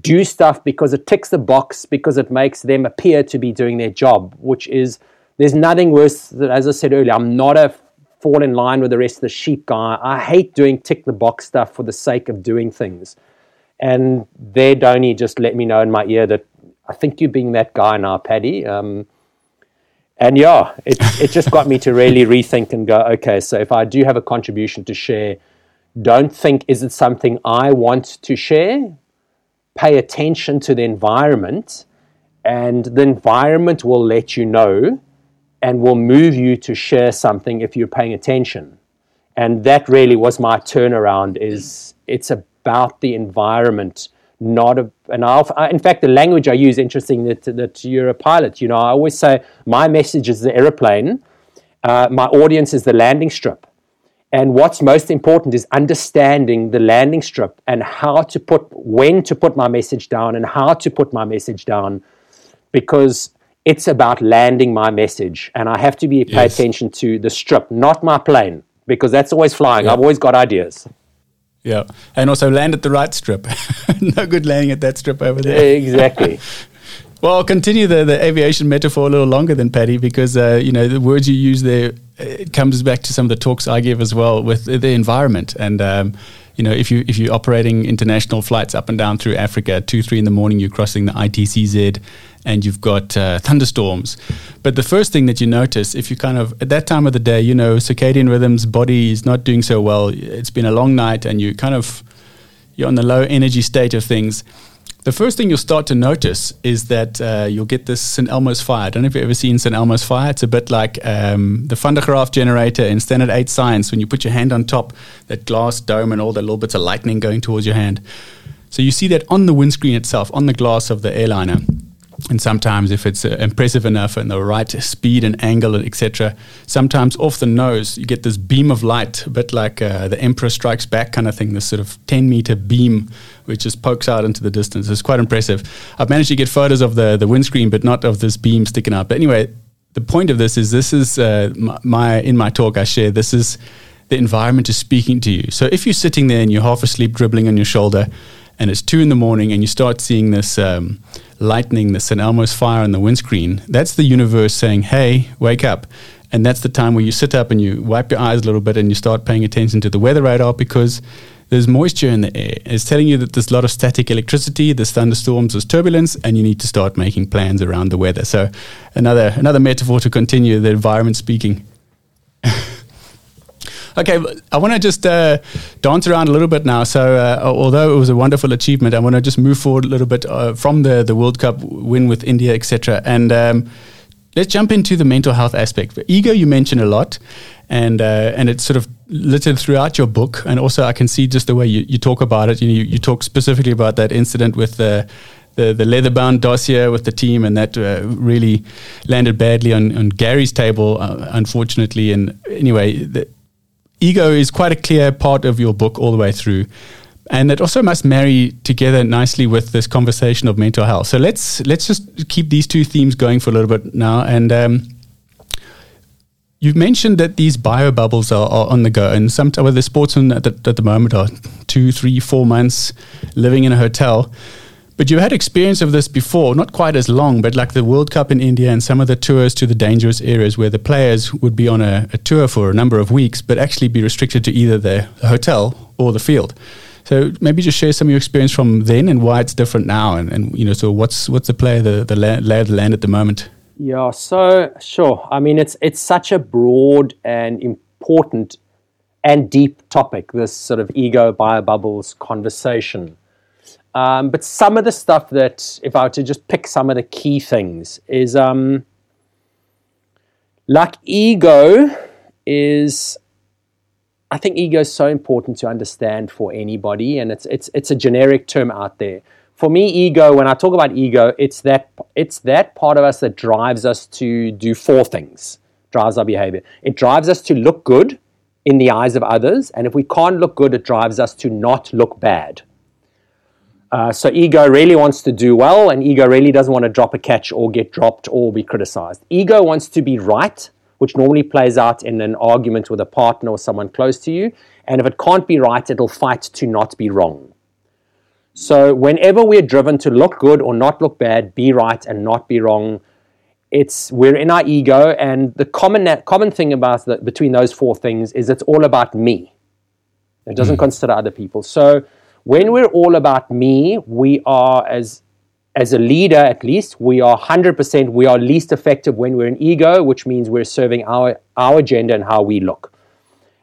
do stuff because it ticks the box because it makes them appear to be doing their job, which is there's nothing worse than as I said earlier, I'm not a fall in line with the rest of the sheep guy. I hate doing tick the box stuff for the sake of doing things. And there Dhoni just let me know in my ear that I think you're being that guy now, Paddy. Um, and yeah, it, it just got me to really rethink and go, okay, so if I do have a contribution to share, don't think, is it something I want to share? Pay attention to the environment, and the environment will let you know and will move you to share something if you're paying attention. And that really was my turnaround is it's about the environment not a, and I'll, I, in fact, the language I use, interesting that, that you're a pilot. You know, I always say my message is the aeroplane, uh, my audience is the landing strip. And what's most important is understanding the landing strip and how to put, when to put my message down and how to put my message down. Because it's about landing my message. And I have to be pay yes. attention to the strip, not my plane, because that's always flying. I've always got ideas. Yeah. And also land at the right strip. no good landing at that strip over there. Exactly. well, I'll continue the, the aviation metaphor a little longer than Paddy because, uh, you know, the words you use there, it comes back to some of the talks I give as well with the environment. And, um, you know, if you if you're operating international flights up and down through Africa, two three in the morning, you're crossing the ITCZ, and you've got uh, thunderstorms. But the first thing that you notice, if you kind of at that time of the day, you know, circadian rhythms, body is not doing so well. It's been a long night, and you kind of you're on the low energy state of things. The first thing you'll start to notice is that uh, you'll get this St. Elmo's fire. I don't know if you've ever seen St. Elmo's fire. It's a bit like um, the Van generator in Standard 8 Science when you put your hand on top, that glass dome and all the little bits of lightning going towards your hand. So you see that on the windscreen itself, on the glass of the airliner and sometimes if it's uh, impressive enough and the right speed and angle etc sometimes off the nose you get this beam of light a bit like uh, the emperor strikes back kind of thing this sort of 10 meter beam which just pokes out into the distance. It's quite impressive. I've managed to get photos of the, the windscreen but not of this beam sticking out. But anyway the point of this is this is uh, my, my in my talk i share this is the environment is speaking to you. So if you're sitting there and you're half asleep dribbling on your shoulder and it's two in the morning and you start seeing this um, lightning, the St. Elmo's fire on the windscreen, that's the universe saying, hey, wake up. And that's the time where you sit up and you wipe your eyes a little bit and you start paying attention to the weather radar because there's moisture in the air. It's telling you that there's a lot of static electricity, there's thunderstorms, there's turbulence, and you need to start making plans around the weather. So another another metaphor to continue the environment speaking. Okay, I want to just uh, dance around a little bit now. So, uh, although it was a wonderful achievement, I want to just move forward a little bit uh, from the the World Cup win with India, etc. And um, let's jump into the mental health aspect. Ego, you mentioned a lot, and uh, and it's sort of littered throughout your book. And also, I can see just the way you, you talk about it. You, know, you, you talk specifically about that incident with the the, the leather bound dossier with the team, and that uh, really landed badly on, on Gary's table, uh, unfortunately. And anyway, the, ego is quite a clear part of your book all the way through. And it also must marry together nicely with this conversation of mental health. So let's let's just keep these two themes going for a little bit now. And um, you've mentioned that these bio bubbles are, are on the go, and some well, the sportsmen at the, at the moment are two, three, four months living in a hotel. But you had experience of this before, not quite as long, but like the World Cup in India and some of the tours to the dangerous areas where the players would be on a, a tour for a number of weeks, but actually be restricted to either the hotel or the field. So maybe just share some of your experience from then and why it's different now, and, and you know, so what's what's the player the the lay of the land at the moment? Yeah, so sure. I mean, it's it's such a broad and important and deep topic. This sort of ego bio bubbles conversation. Um, but some of the stuff that, if I were to just pick some of the key things, is um, like ego is. I think ego is so important to understand for anybody, and it's it's it's a generic term out there. For me, ego. When I talk about ego, it's that it's that part of us that drives us to do four things. Drives our behavior. It drives us to look good in the eyes of others, and if we can't look good, it drives us to not look bad. Uh, so ego really wants to do well, and ego really doesn't want to drop a catch or get dropped or be criticized. Ego wants to be right, which normally plays out in an argument with a partner or someone close to you. And if it can't be right, it'll fight to not be wrong. So whenever we're driven to look good or not look bad, be right and not be wrong, it's we're in our ego. And the common common thing about the, between those four things is it's all about me. It doesn't mm. consider other people. So when we're all about me, we are as as a leader at least, we are 100%, we are least effective when we're in ego, which means we're serving our, our agenda and how we look.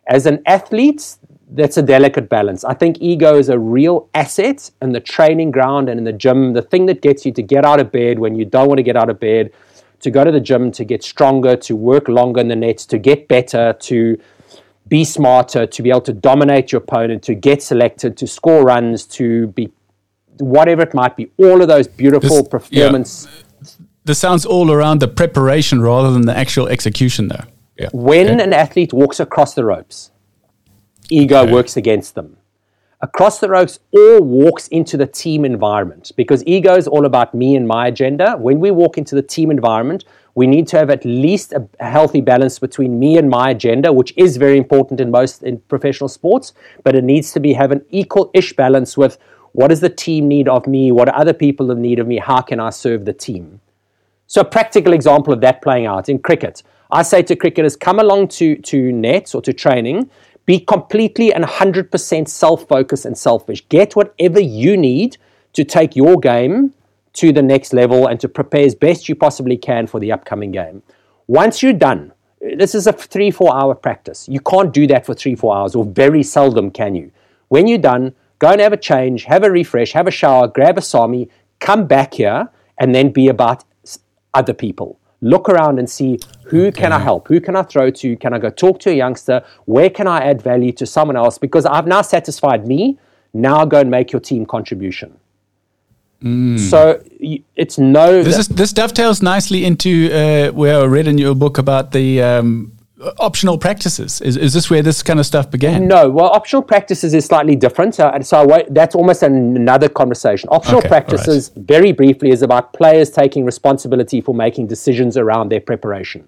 As an athlete, that's a delicate balance. I think ego is a real asset in the training ground and in the gym, the thing that gets you to get out of bed when you don't want to get out of bed, to go to the gym, to get stronger, to work longer in the nets, to get better, to be smarter, to be able to dominate your opponent, to get selected, to score runs, to be whatever it might be. All of those beautiful this, performance. Yeah. This sounds all around the preparation rather than the actual execution, though. Yeah. When okay. an athlete walks across the ropes, ego okay. works against them. across the ropes all walks into the team environment because ego is all about me and my agenda. When we walk into the team environment, we need to have at least a, healthy balance between me and my agenda, which is very important in most in professional sports, but it needs to be have an equal-ish balance with what does the team need of me, what do other people in need of me, how can I serve the team? So a practical example of that playing out in cricket. I say to cricketers, come along to, to nets or to training, be completely and 100% self-focused and selfish. Get whatever you need to take your game to the next level and to prepare as best you possibly can for the upcoming game. Once you're done, this is a three, four hour practice. You can't do that for three, four hours, or very seldom can you. When you're done, go and have a change, have a refresh, have a shower, grab a Sami, come back here, and then be about other people. Look around and see who okay. can I help? Who can I throw to? Can I go talk to a youngster? Where can I add value to someone else? Because I've now satisfied me. Now go and make your team contribution. Mm. So it's no. This, is, this dovetails nicely into uh, where I read in your book about the um, optional practices. Is, is this where this kind of stuff began? No. Well, optional practices is slightly different. Uh, so that's almost another conversation. Optional okay, practices, right. very briefly, is about players taking responsibility for making decisions around their preparation.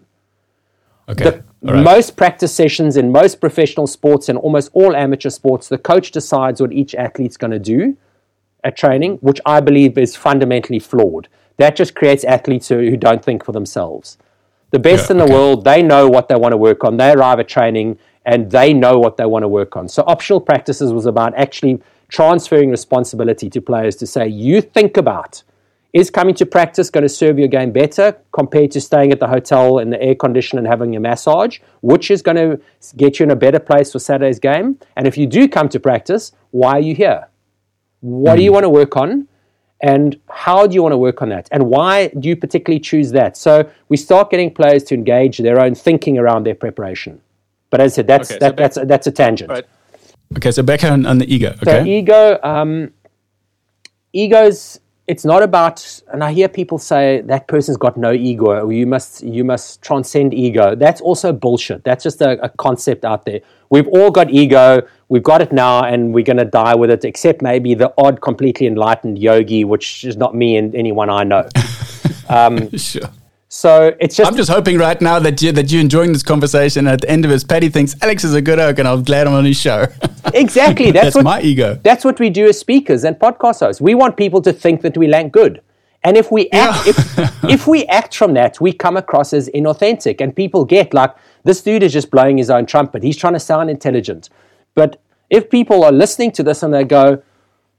Okay. The, right. Most practice sessions in most professional sports and almost all amateur sports, the coach decides what each athlete's going to do at training, which I believe is fundamentally flawed. That just creates athletes who, who don't think for themselves. The best yeah, in the okay. world, they know what they want to work on. They arrive at training and they know what they want to work on. So, optional practices was about actually transferring responsibility to players to say, you think about is coming to practice going to serve your game better compared to staying at the hotel in the air condition and having a massage? Which is going to get you in a better place for Saturday's game? And if you do come to practice, why are you here? What mm. do you hmm. want to work on? And how do you want to work on that? And why do you particularly choose that? So we start getting players to engage their own thinking around their preparation. But as I said, that's, okay, that, so that's, that's a tangent. Right. Okay, so back on, on the ego. Okay. So ego, um, ego's it's not about and i hear people say that person's got no ego or you must you must transcend ego. That's also bullshit. That's just a, a concept out there. We've all got ego. We've got it now and we're going to die with it except maybe the odd completely enlightened yogi which is not me and anyone i know. Um, sure so it's just. I'm just hoping right now that you that you're enjoying this conversation. At the end of it, Paddy thinks Alex is a good oak, and I'm glad I'm on his show. Exactly. That's, that's what, my ego. That's what we do as speakers and podcast hosts. We want people to think that we lank good, and if we act, yeah. if, if we act from that, we come across as inauthentic, and people get like this dude is just blowing his own trumpet. He's trying to sound intelligent, but if people are listening to this and they go,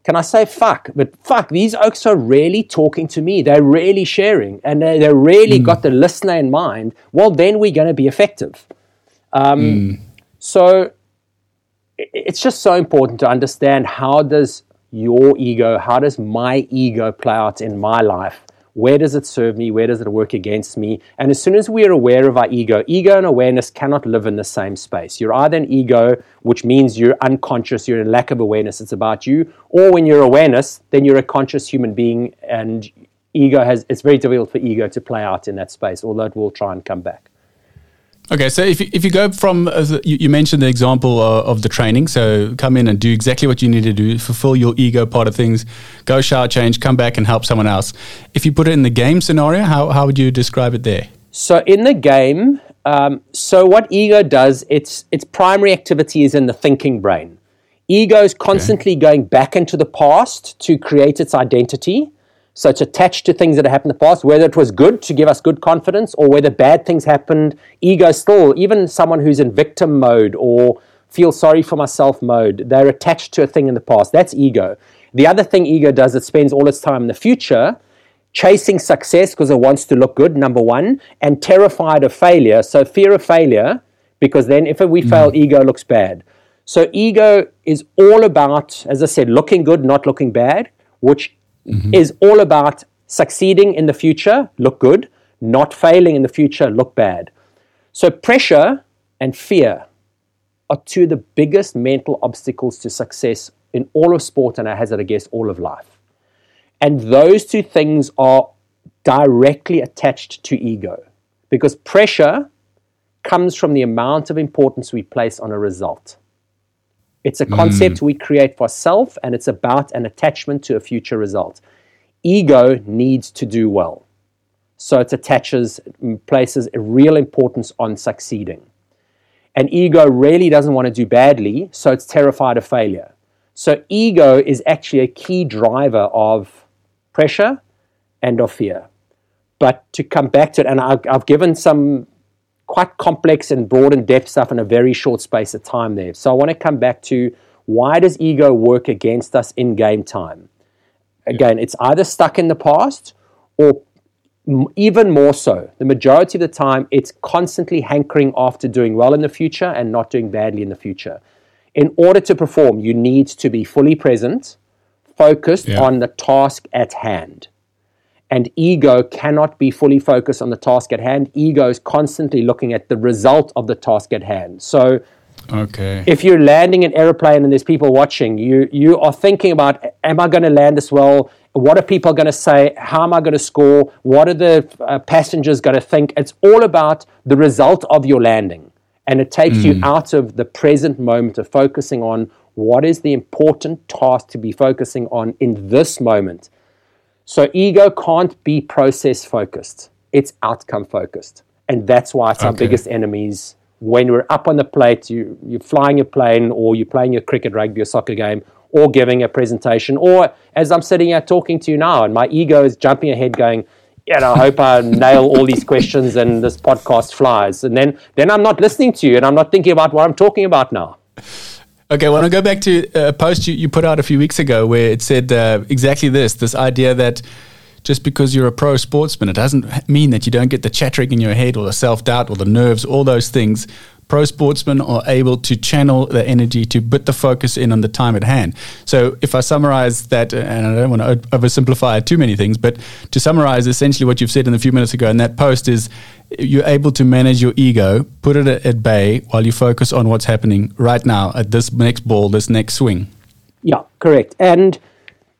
can I say fuck? But fuck, these oaks are really talking to me. They're really sharing and they, they really mm. got the listener in mind. Well, then we're going to be effective. Um, mm. So it's just so important to understand how does your ego, how does my ego play out in my life? Where does it serve me? Where does it work against me? And as soon as we are aware of our ego, ego and awareness cannot live in the same space. You're either an ego, which means you're unconscious, you're in lack of awareness, it's about you, or when you're awareness, then you're a conscious human being and ego has it's very difficult for ego to play out in that space, although it will try and come back. Okay, so if you, if you go from uh, you, you, mentioned the example of, of, the training, so come in and do exactly what you need to do, fulfill your ego part of things, go shower change, come back and help someone else. If you put it in the game scenario, how how would you describe it there? So in the game, um, so what ego does, its its primary activity is in the thinking brain. Ego is constantly okay. going back into the past to create its identity so it's attached to things that have happened in the past, whether it was good to give us good confidence or whether bad things happened. Ego still, even someone who's in victim mode or feel sorry for myself mode, they're attached to a thing in the past. That's ego. The other thing ego does, it spends all its time in the future chasing success because it wants to look good, number one, and terrified of failure. So fear of failure, because then if we mm. fail, ego looks bad. So ego is all about, as I said, looking good, not looking bad, which mm-hmm. is all about succeeding in the future, look good, not failing in the future, look bad. So, pressure and fear are two of the biggest mental obstacles to success in all of sport and I hazard a guess all of life. And those two things are directly attached to ego because pressure comes from the amount of importance we place on a result. It's a concept mm. we create for self, and it's about an attachment to a future result. Ego needs to do well. So it attaches, places a real importance on succeeding. And ego really doesn't want to do badly, so it's terrified of failure. So ego is actually a key driver of pressure and of fear. But to come back to it, and I've, I've given some quite complex and broad and depth stuff in a very short space of time there. So I want to come back to why does ego work against us in game time? Again, it's either stuck in the past or even more so. The majority of the time, it's constantly hankering after doing well in the future and not doing badly in the future. In order to perform, you need to be fully present, focused yeah. on the task at hand and ego cannot be fully focused on the task at hand. Ego is constantly looking at the result of the task at hand. So, okay. if you're landing an airplane and there's people watching, you you are thinking about, am I going to land this well? What are people going to say? How am I going to score? What are the uh, passengers going to think? It's all about the result of your landing, and it takes mm. you hmm. out of the present moment of focusing on what is the important task to be focusing on in this moment so ego can't be process focused. It's outcome focused. And that's why it's okay. our biggest enemies. When we're up on the plate, you, you're flying a plane or you're playing a cricket, rugby, or soccer game, or giving a presentation, or as I'm sitting here talking to you now, and my ego is jumping ahead going, you know, I hope I nail all these questions and this podcast flies. And then, then I'm not listening to you and I'm not thinking about what I'm talking about now. Okay, well, I want to go back to a post you, you put out a few weeks ago where it said uh, exactly this this idea that just because you're a pro sportsman, it doesn't mean that you don't get the chattering in your head or the self doubt or the nerves, all those things pro sportsmen are able to channel the energy to put the focus in on the time at hand. So, if I summarize that, and I don't want to oversimplify too many things, but to summarize essentially what you've said in a few minutes ago in that post is you're able to manage your ego, put it at bay while you focus on what's happening right now at this next ball, this next swing. Yeah, correct. And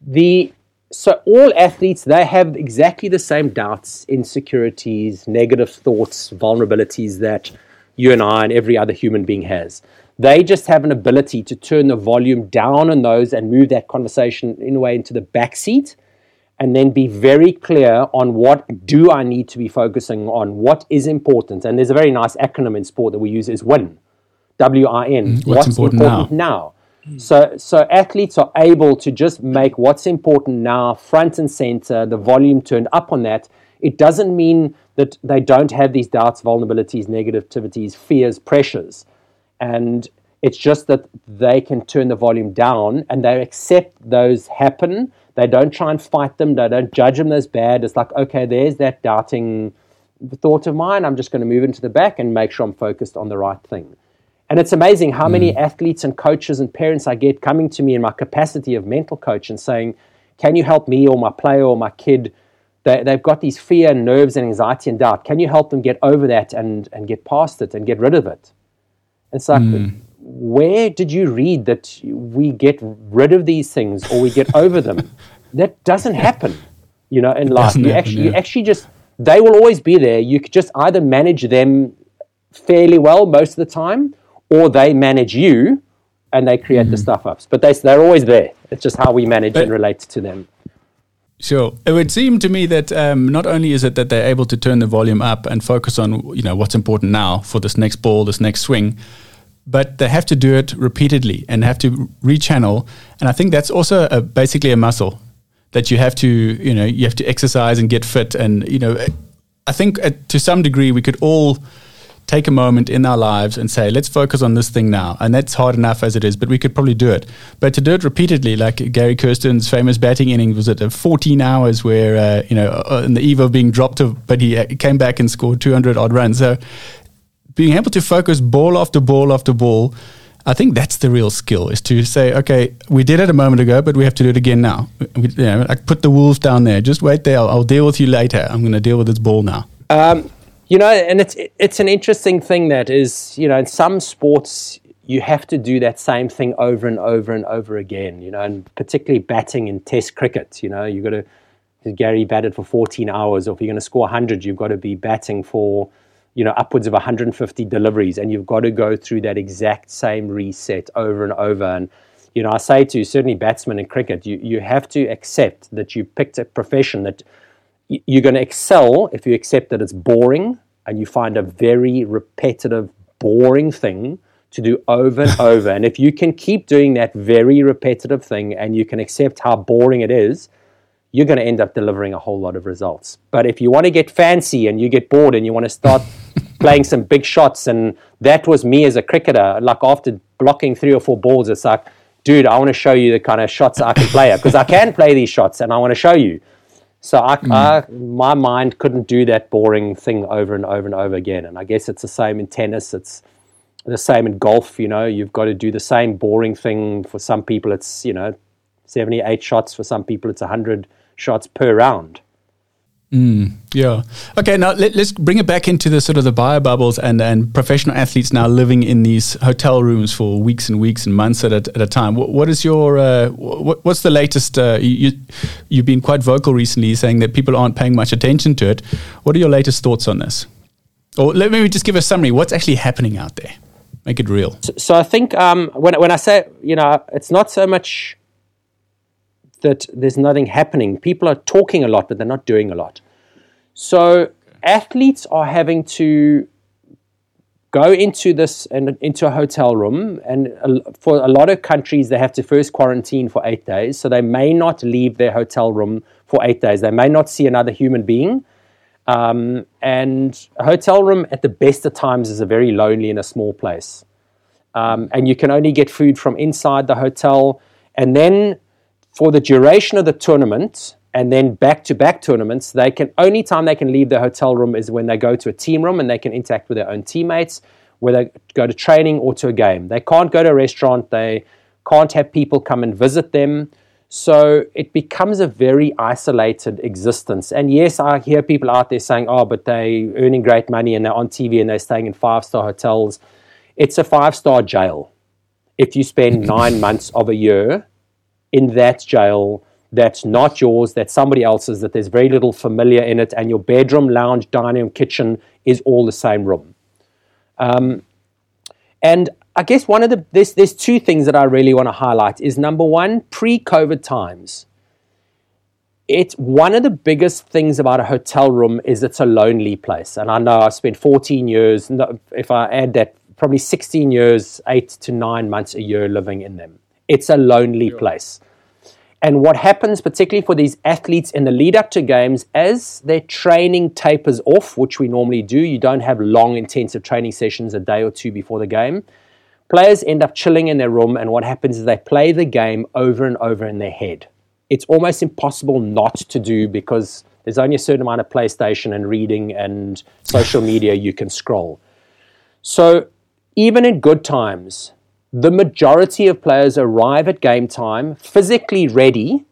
the so all athletes they have exactly the same doubts, insecurities, negative thoughts, vulnerabilities that you and I and every other human being has. They just have an ability to turn the volume down on those and move that conversation in a way into the back seat and then be very clear on what do I need to be focusing on, what is important. And there's a very nice acronym in sport that we use is WIN. W-I-N. Mm, what's, what's important, important, now? now? So, so athletes are able to just make what's important now front and center, the volume turned up on that. It doesn't mean that they don't have these doubts, vulnerabilities, negativities, fears, pressures. And it's just that they can turn the volume down and they accept those happen. They don't try and fight them. They don't judge them as bad. It's like, okay, there's that doubting thought of mine. I'm just going to move into the back and make sure I'm focused on the right thing. And it's amazing how mm. many athletes and coaches and parents I get coming to me in my capacity of mental coach and saying, Can you help me or my player or my kid? they, they've got these fear, and nerves, and anxiety and doubt. Can you help them get over that and, and get past it and get rid of it? It's like, mm. Where did you read that we get rid of these things or we get over them? that doesn't happen, you know, in life. You happen, actually, yeah. you actually just, they will always be there. You could just either manage them fairly well most of the time or they manage you and they create mm. the stuff ups. But they, they're always there. It's just how we manage but, and relate to them. Sure. It would seem to me that um, not only is it that they're able to turn the volume up and focus on you know what's important now for this next ball, this next swing, but they have to do it repeatedly and have to rechannel. And I think that's also a, basically a muscle that you have to you know you have to exercise and get fit. And you know, I think at, to some degree we could all take a moment in our lives and say, let's focus on this thing now. And that's hard enough as it is, but we could probably do it. But to do it repeatedly, like Gary Kirsten's famous batting innings, was at 14 hours where, uh, you know, on the eve of being dropped, but he uh, came back and scored 200 odd runs. So being able to focus ball after ball after ball, I think that's the real skill is to say, okay, we did it a moment ago, but we have to do it again now. We, you know, like put the wolves down there. Just wait there. I'll, I'll deal with you later. I'm going to deal with this ball now. Um, you know, and it's it's an interesting thing that is, you know, in some sports you have to do that same thing over and over and over again. You know, and particularly batting in Test cricket. You know, you've got to. Gary batted for 14 hours, or if you're going to score 100, you've got to be batting for, you know, upwards of 150 deliveries, and you've got to go through that exact same reset over and over. And you know, I say to certainly batsmen in cricket, you, you have to accept that you picked a profession that you're going to excel if you accept that it's boring and you find a very repetitive, boring thing to do over and over. and if you can keep doing that very repetitive thing and you can accept how boring it is, you're going to end up delivering a whole lot of results. But if you want to get fancy and you get bored and you want to start playing some big shots, and that was me as a cricketer, like after blocking three or four balls, it's like, dude, I want to show you the kind of shots I can play because I can play these shots and I want to show you. So I, mm. I, my mind couldn't do that boring thing over and over and over again. And I guess it's the same in tennis. It's the same in golf. You know, you've got to do the same boring thing. For some people, it's you know, seventy-eight shots. For some people, it's hundred shots per round. Mm, yeah. Okay. Now let, us bring it back into the sort of the bio bubbles and and professional athletes now living in these hotel rooms for weeks and weeks and months at a, at a time. what, what is your uh, what, what's the latest? Uh, you you've been quite vocal recently, saying that people aren't paying much attention to it. What are your latest thoughts on this? Or let me just give a summary. What's actually happening out there? Make it real. So, so I think um, when when I say you know it's not so much that there's nothing happening. People are talking a lot, but they're not doing a lot. So athletes are having to go into this and into a hotel room, and for a lot of countries, they have to first quarantine for eight days. So they may not leave their hotel room for eight days. They may not see another human being. Um, and a hotel room, at the best of times, is a very lonely and a small place. Um, and you can only get food from inside the hotel. And then for the duration of the tournament and then back to back tournaments, they can only time they can leave the hotel room is when they go to a team room and they can interact with their own teammates, whether they go to training or to a game. They can't go to a restaurant, they can't have people come and visit them. So it becomes a very isolated existence. And yes, I hear people out there saying, oh, but they're earning great money and they're on TV and they're staying in five star hotels. It's a five star jail. If you spend nine months of a year in that jail that's not yours, that's somebody else's, that there's very little familiar in it, and your bedroom, lounge, dining room, kitchen is all the same room. Um, and I guess one of the there's, there's two things that I really want to highlight is number one, pre-COVID times. It's one of the biggest things about a hotel room is it's a lonely place. And I know I've spent 14 years, if I add that, probably 16 years, eight to nine months a year living in them. It's a lonely sure. place. And what happens, particularly for these athletes in the lead up to games, as their training tapers off, which we normally do, you don't have long, intensive training sessions a day or two before the game. Players end up chilling in their room, and what happens is they play the game over and over in their head. It's almost impossible not to do because there's only a certain amount of PlayStation and reading and social media you can scroll. So, even in good times, the majority of players arrive at game time physically ready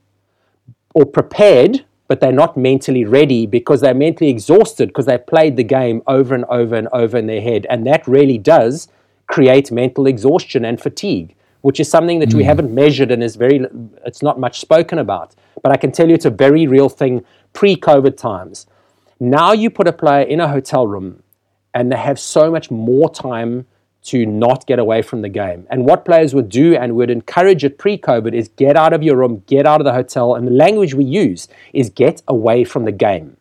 or prepared, but they're not mentally ready because they're mentally exhausted because they've played the game over and over and over in their head. And that really does create mental exhaustion and fatigue, which is something that mm. we hmm. haven't measured and is very, it's not much spoken about. But I can tell you it's a very real thing pre COVID times. Now you put a player in a hotel room and they have so much more time to not get away from the game. And what players would do and would encourage it pre COVID is get out of your room, get out of the hotel. And the language we use is get away from the game.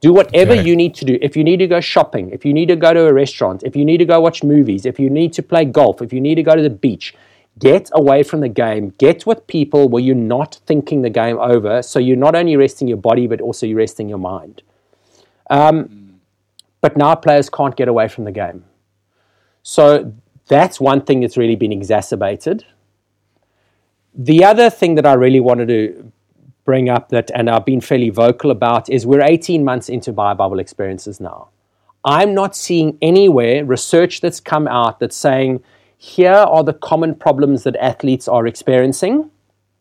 Do whatever okay. you need to do. If you need to go shopping, if you need to go to a restaurant, if you need to go watch movies, if you need to play golf, if you need to go to the beach, get away from the game. Get with people where you're not thinking the game over. So you're not only resting your body, but also you're resting your mind. Um, but now players can't get away from the game. So that's one thing that's really been exacerbated. The other thing that I really wanted to bring up that, and I've been fairly vocal about, is we're 18 months into BioBubble experiences now. I'm not seeing anywhere research that's come out that's saying here are the common problems that athletes are experiencing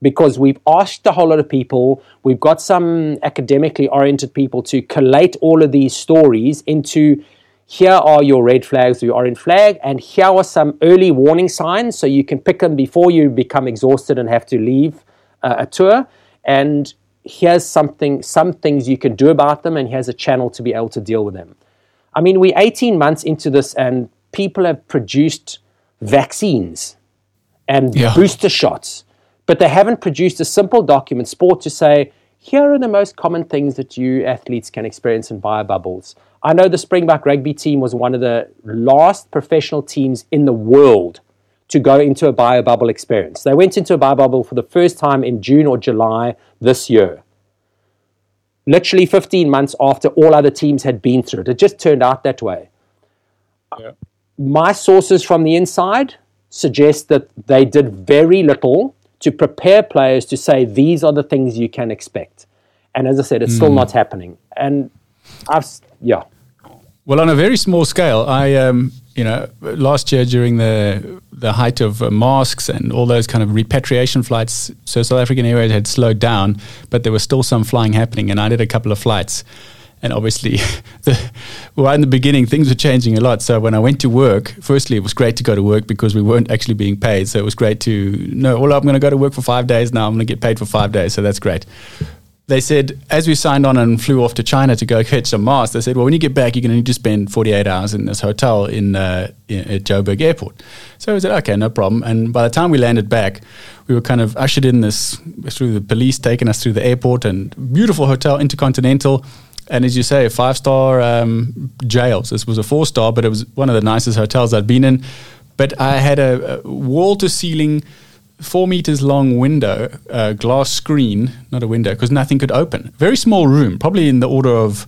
because we've asked a whole lot of people, we've got some academically oriented people to collate all of these stories into here are your red flags, your orange flag, and here are some early warning signs so you can pick them before you become exhausted and have to leave uh, a tour. And here's something, some things you can do about them, and here's a channel to be able to deal with them. I mean, we're 18 months into this, and people have produced vaccines and yeah. booster shots, but they haven't produced a simple document, sport, to say, here are the most common things that you athletes can experience in biobubbles. I know the Springbok rugby team was one of the last professional teams in the world to go into a biobubble experience. They went into a biobubble for the first time in June or July this year. Literally 15 months after all other teams had been through it. It just turned out that way. Yeah. My sources from the inside suggest that they did very little to prepare players to say these are the things you can expect. And as I said, it's mm. still hmm. not happening. And I've, yeah. Well, on a very small scale, I, um, you know, last year during the the height of uh, masks and all those kind of repatriation flights, so South African Airways had slowed down, but there was still some flying happening, and I did a couple of flights. And obviously, the, well, in the beginning, things were changing a lot. So when I went to work, firstly, it was great to go to work because we weren't actually being paid. So it was great to know, well, I'm going to go to work for five days now. I'm going to get paid for five days. So that's great they said, as we signed on and flew off to China to go catch some masks, they said, well, when you get back, you're going to need to spend 48 hours in this hotel in, uh, in at Joburg Airport. So I said, okay, no problem. And by the time we landed back, we were kind of ushered in this through the police taking us through the airport and beautiful hotel, Intercontinental. And as you say, five star um, jails. This was a four star, but it was one of the nicest hotels I'd been in. But I had a, a wall to ceiling four meters long window, uh, glass screen, not a window, because nothing could open. Very small room, probably in the order of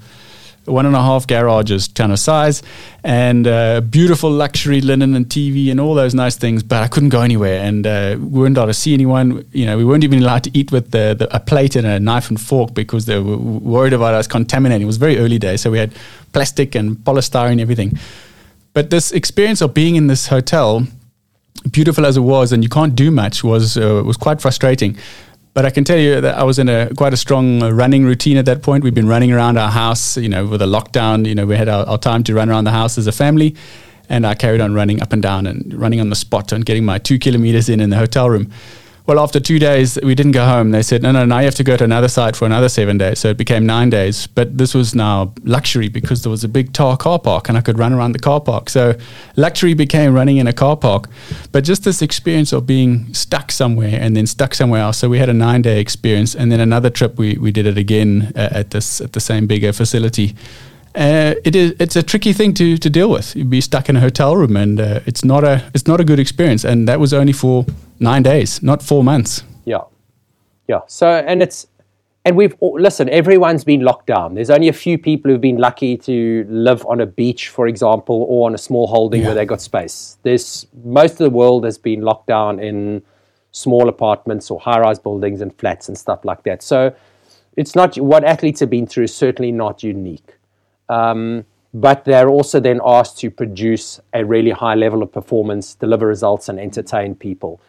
one and a half garages kind of size, and uh, beautiful luxury linen and TV and all those nice things. But I couldn't go anywhere, and uh, we weren't allowed to see anyone. You know, we weren't even allowed to eat with the, the, a plate and a knife and fork because they were worried about us contaminating. It was very early days, so we had plastic and polystyrene everything. But this experience of being in this hotel beautiful as it was, and you can't do much, was uh, was quite frustrating. But I can tell you that I was in a quite a strong uh, running routine at that point. We've been running around our house, you know, with a lockdown. You know, we had our, our time to run around the house as a family, and I carried on running up and down and running on the spot and getting my two kilometers in in the hotel room. Well, after two days, we didn't go home. They said, no, no, now you have to go to another site for another seven days. So it became nine days. But this was now luxury because there was a big tar car park and I could run around the car park. So luxury became running in a car park. But just this experience of being stuck somewhere and then stuck somewhere else. So we had a nine day experience. And then another trip, we, we did it again uh, at, this, at the same bigger facility. Uh, it is it's a tricky thing to, to deal with. You'd be stuck in a hotel room, and uh, it's not a it's not a good experience. And that was only for nine days, not four months. Yeah, yeah. So and it's and we've listen. Everyone's been locked down. There's only a few people who've been lucky to live on a beach, for example, or on a small holding yeah. where they got space. There's most of the world has been locked down in small apartments or high-rise buildings and flats and stuff like that. So it's not what athletes have been through. Is certainly not unique. Um, but they're also then asked to produce a really high level of performance, deliver results, and entertain people.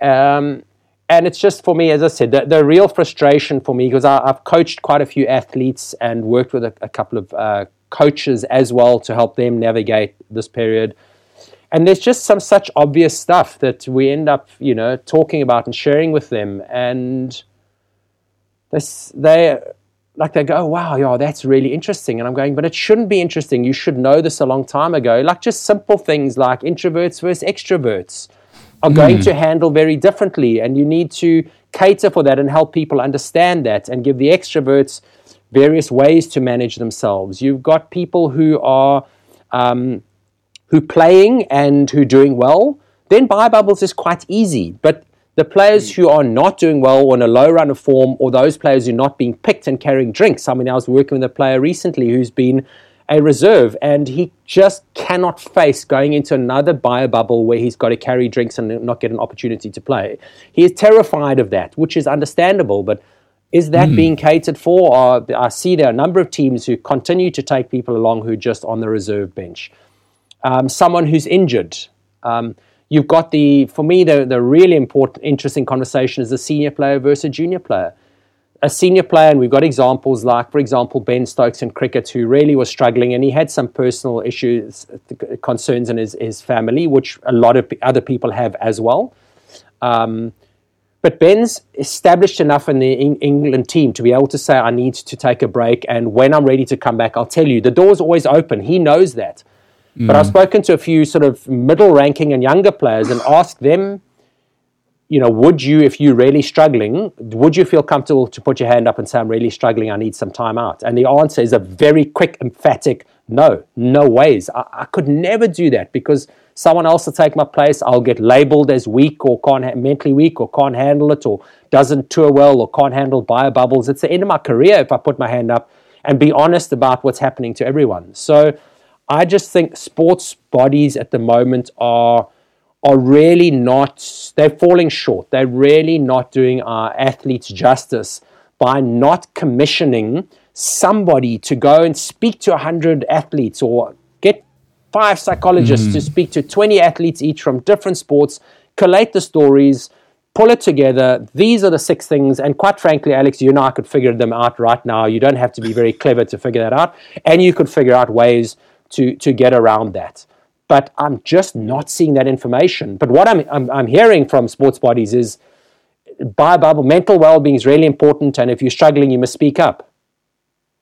Um, and it's just for me, as I said, the, the real frustration for me because I, have coached quite a few athletes and worked with a, a couple of uh, coaches as well to help them navigate this period. And there's just some such obvious stuff that we end up, you know, talking about and sharing with them, and this, they like they go, oh, wow, yeah, that's really interesting. And I'm going, but it shouldn't be interesting. You should know this a long time ago. Like just simple things like introverts versus extroverts are mm. going hmm. to handle very differently. And you need to cater for that and help people understand that and give the extroverts various ways to manage themselves. You've got people who are um, who playing and who doing well. Then bio bubbles is quite easy, but the players who are not doing well or in a low run of form, or those players who are not being picked and carrying drinks. I mean, I was working with a player recently who's been a reserve, and he just cannot face going into another bio bubble where he's got to carry drinks and not get an opportunity to play. He is terrified of that, which is understandable, but is that mm. being catered for? Or I see there are a number of teams who continue to take people along who are just on the reserve bench. Um, someone who's injured. Um, you've got the, for me, the, the really important, interesting conversation is the senior player versus a junior player. A senior player, and we've got examples like, for example, Ben Stokes in cricket, who really was struggling and he had some personal issues, concerns in his, his family, which a lot of other people have as well. Um, but Ben's established enough in the England team to be able to say, I need to take a break. And when I'm ready to come back, I'll tell you. The door's always open. He knows that. Mm. But I've mm. spoken to a few sort of middle ranking and younger players and asked them, you know, would you, if you're really struggling, would you feel comfortable to put your hand up and say, I'm really struggling, I need some time out? And the answer is a very quick, emphatic no, no ways. I, I could never do that because someone else will take my place. I'll get labeled as weak or can't ha- mentally weak or can't handle it or doesn't tour well or can't handle bio bubbles. It's the end of my career if I put my hand up and be honest about what's happening to everyone. So I just think sports bodies at the moment are are really not they're falling short. They're really not doing our athletes justice by not commissioning somebody to go and speak to 100 athletes or get five psychologists mm. to speak to 20 athletes each from different sports, collate the stories, pull it together. These are the six things. And quite frankly, Alex, you and I could figure them out right now. You don't have to be very clever to figure that out. And you could figure out ways to, to get around that. But I'm just not seeing that information. But what I'm, I'm, I'm hearing from sports bodies is bio bubble, mental well being is really important. And if you're struggling, you must speak up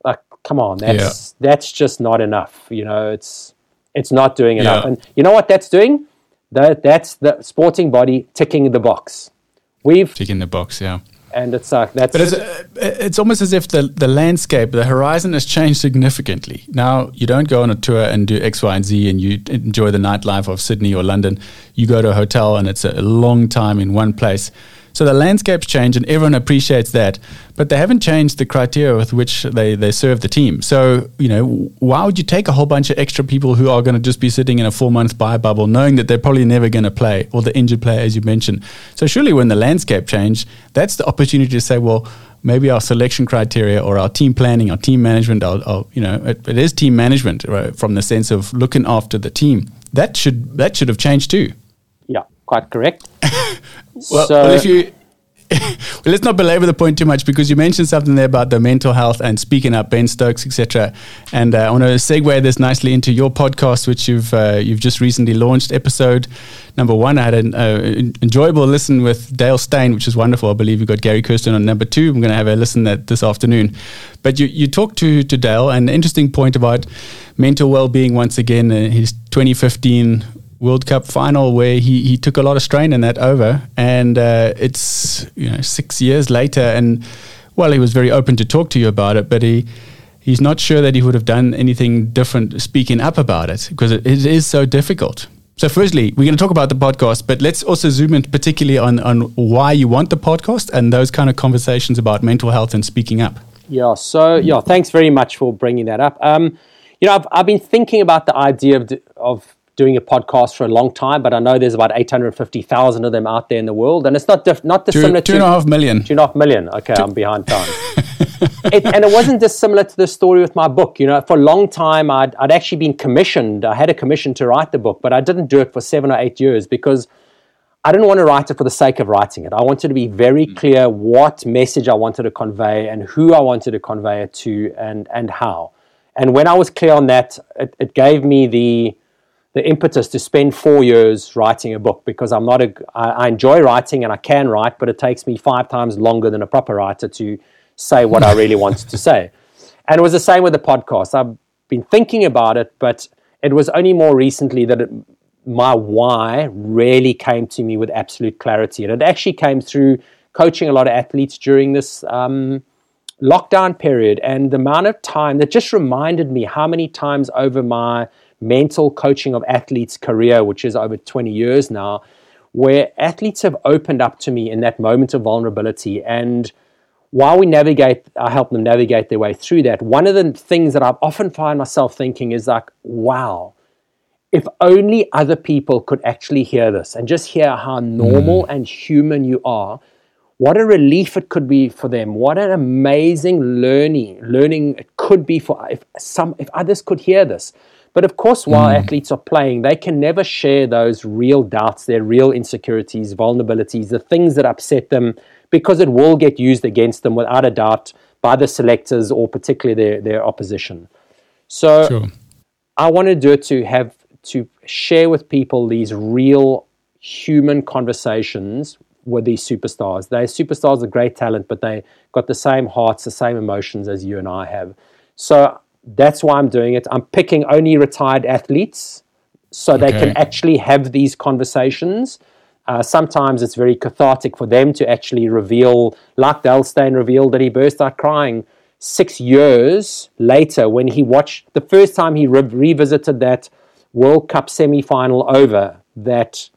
Like, come on, that's yeah. that's just not enough. You know, it's it's not doing enough. Yeah. And you know what that's doing? That that's the sporting body ticking the box. We've ticking the box, yeah. And it's like uh, that's. But it's, uh, it's almost as if the the landscape, the horizon has changed significantly. Now you don't go on a tour and do X, Y, and Z, and you enjoy the nightlife of Sydney or London. You go to a hotel, and it's a long time in one place. So the landscape's changed and everyone appreciates that, but they haven't changed the criteria with which they, they serve the team. So, you know, why would you take a whole bunch of extra people who are going to just be sitting in a four month bio bubble knowing that they're probably never going to play or the injured player, as you mentioned? So, surely when the landscape changed, that's the opportunity to say, well, maybe our selection criteria or our team planning, our team management, our, our you know, it, it is team management right, from the sense of looking after the team. That should that should have changed too. Yeah, quite correct. Well, so, well, if you well, let's not belabor the point too much because you mentioned something there about the mental health and speaking up, Ben Stokes, etc. And uh, I want to segue this nicely into your podcast, which you've uh, you've just recently launched. Episode number one, I had an uh, enjoyable listen with Dale Steyn, which is wonderful. I believe you got Gary Kirsten on number two. I'm going to have a listen that this afternoon. But you you talked to to Dale, an interesting point about mental well being once again. Uh, his 2015 World Cup final where he, he took a lot of strain in that over, and uh, it's you know six years later, and well, he was very open to talk to you about it, but he he's not sure that he would have done anything different speaking up about it because it, it is so difficult. So, firstly, we're going to talk about the podcast, but let's also zoom in particularly on on why you want the podcast and those kind of conversations about mental health and speaking up. Yeah. So, yeah, thanks very much for bringing that up. Um, you know, I've, I've been thinking about the idea of of doing a podcast for a long time, but I know there's about 850,000 of them out there in the world. And it's not diff- not dissimilar two, two to... Two and a half million. Two and a half million. Okay, i I'm behind time. it, and it wasn't dissimilar to the story with my book. You know, for a long time, I'd, I'd actually been commissioned. I had a commission to write the book, but I didn't do it for seven or eight years because I didn't want to write it for the sake of writing it. I wanted to be very mm. clear what message I wanted to convey and who I wanted to convey it to and, and how. And when I was clear on that, it, it gave me the the impetus to spend four years writing a book because I'm not a, I, I enjoy writing and I can write, but it takes me five times longer than a proper writer to say what I really wanted to say. And it was the same with the podcast. I've been thinking about it, but it was only more recently that it, my why really came to me with absolute clarity. And it actually came through coaching a lot of athletes during this um, lockdown period and the amount of time that just reminded me how many times over my mental coaching of athletes career, which is over 20 years now, where athletes have opened up to me in that moment of vulnerability. And while we navigate, I help them navigate their way through that. One of the things that I've often find myself thinking is like, wow, if only other people could actually hear this and just hear how normal mm. and human you are, what a relief it could be for them. What an amazing learning learning it could be for if some if others could hear this. But of course, while mm. athletes are playing, they can never share those real doubts, their real insecurities, vulnerabilities, the things that upset them, because it will get used against them without a doubt by the selectors or particularly their, their opposition. So sure. I want to do it to have to share with people these real human conversations with these superstars. They're superstars of great talent, but they got the same hearts, the same emotions as you and I have. So that's why I'm doing it. I'm picking only retired athletes so okay. they can actually have these conversations. Uh, sometimes it's very cathartic for them to actually reveal, like Dale Steyn revealed that he burst out crying six years later when he watched the first time he re- revisited that World Cup semi final over that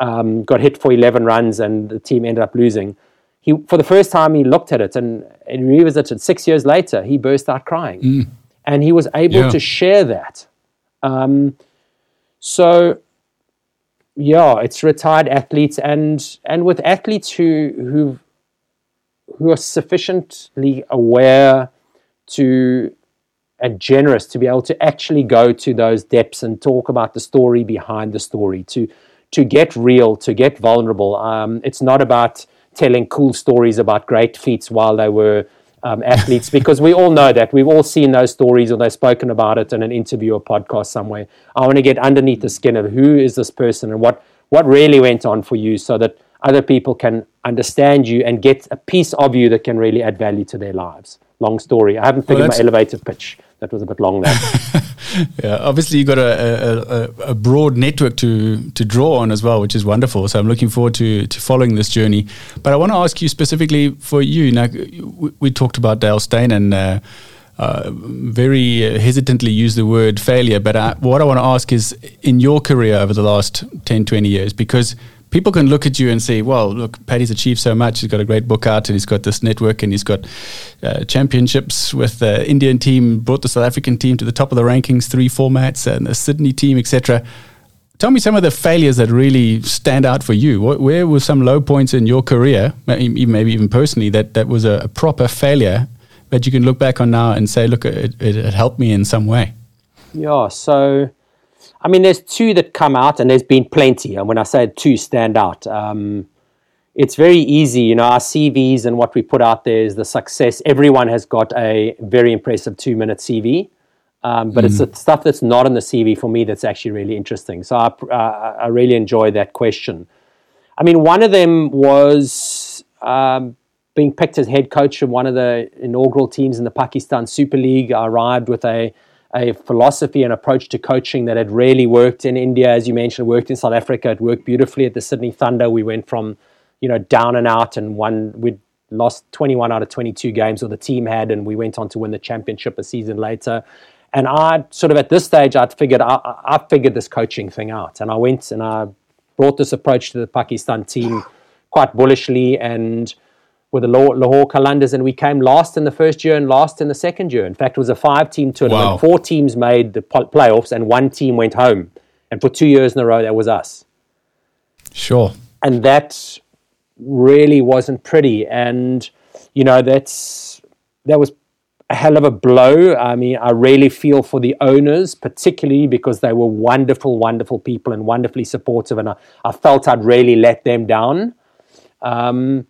um, got hit for 11 runs and the team ended up losing. He, for the first time, he looked at it and, and revisited six years later, he burst out crying. Mm. And he was able yeah. to share that. Um, so, yeah, it's retired athletes and, and with athletes who, who, who are sufficiently aware to and generous to be able to actually go to those depths and talk about the story behind the story, to to get real, to get vulnerable. Um, it's not about telling cool stories about great feats while they were um, athletes, because we all know that. We've all seen those stories or they've spoken about it in an interview or podcast somewhere. I want to get underneath the skin of who is this person and what, what really went on for you so that other people can understand you and get a piece of you that can really add value to their lives. Long story. I haven't figured well, my elevator pitch that was a bit long there. yeah, obviously you got a, a, a, broad network to to draw on as well, which is wonderful. So I'm looking forward to to following this journey. But I want to ask you specifically for you. Now we, we talked about Dale Steyn and. Uh, uh, very hesitantly use the word failure, but I, what I want to ask is in your career over the last 10, 20 years, because people can look at you and say, well, look, Paddy's achieved so much. He's got a great book out and he's got this network and he's got uh, championships with the Indian team, brought the South African team to the top of the rankings, three formats, and the Sydney team, etc. Tell me some of the failures that really stand out for you. What, where were some low points in your career, maybe, even personally, that, that was a, a proper failure that you can look back on now and say, look, it, it, it helped me in some way? Yeah, so I mean, there's two that come out, and there's been plenty. And when I say two stand out, um, it's very easy. You know, our CVs and what we put out there is the success. Everyone has got a very impressive two minute CV. Um, but mm. it's the stuff that's not in the CV for me that's actually really interesting. So I, uh, I really enjoy that question. I mean, one of them was um, being picked as head coach of one of the inaugural teams in the Pakistan Super League. I arrived with a a philosophy and approach to coaching that had really worked in India, as you mentioned, worked in South Africa. It worked beautifully at the Sydney Thunder. We went from, you know, down and out, and one we'd lost 21 out of 22 games, or the team had, and we went on to win the championship a season later. And I sort of at this stage, I'd figured I, I figured this coaching thing out, and I went and I brought this approach to the Pakistan team quite bullishly and with the Lahore Qalandars, and we came last in the first year and last in the second year. In fact, it was a five-team tournament. Wow. Four teams made the playoffs, and one team went home. And for two years in a row, that was us. Sure. And that really wasn't pretty. And you know, that's that was a hell of a blow. I mean, I really feel for the owners, particularly because they were wonderful, wonderful people and wonderfully supportive, and I, I felt I'd really let them down. Um,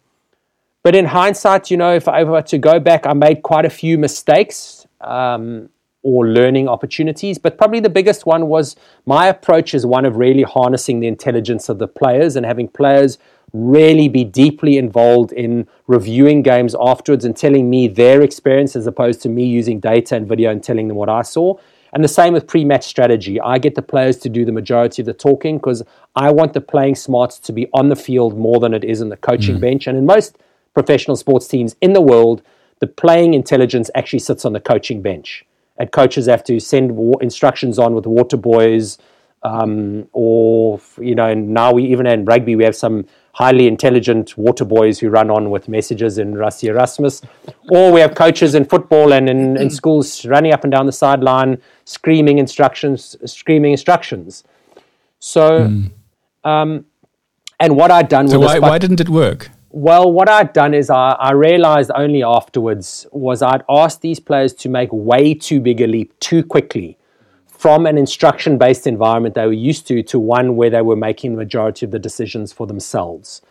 but in hindsight, you know, if I were to go back, I made quite a few mistakes um, or learning opportunities. But probably the biggest one was my approach is one of really harnessing the intelligence of the players and having players really be deeply involved in reviewing games afterwards and telling me their experience as opposed to me using data and video and telling them what I saw. And the same with pre match strategy. I get the players to do the majority of the talking because I want the playing smarts to be on the field more than it is in the coaching mm. bench. And in most professional sports teams in the world, the playing intelligence actually sits on the coaching bench. And coaches have to send instructions on with water boys, um, or you know, and now we even in rugby we have some highly intelligent water boys who run on with messages in Rassie Erasmus, or we have coaches in football and in, in schools running up and down the sideline screaming instructions, screaming instructions. So, mm. um, and what I'd done. Was So why, why didn't it work? Well, what I'd done is I, I, realized only afterwards was I'd asked these players to make way too big a leap too quickly from an instruction based environment they were used to to one where they were making the majority of the decisions for themselves.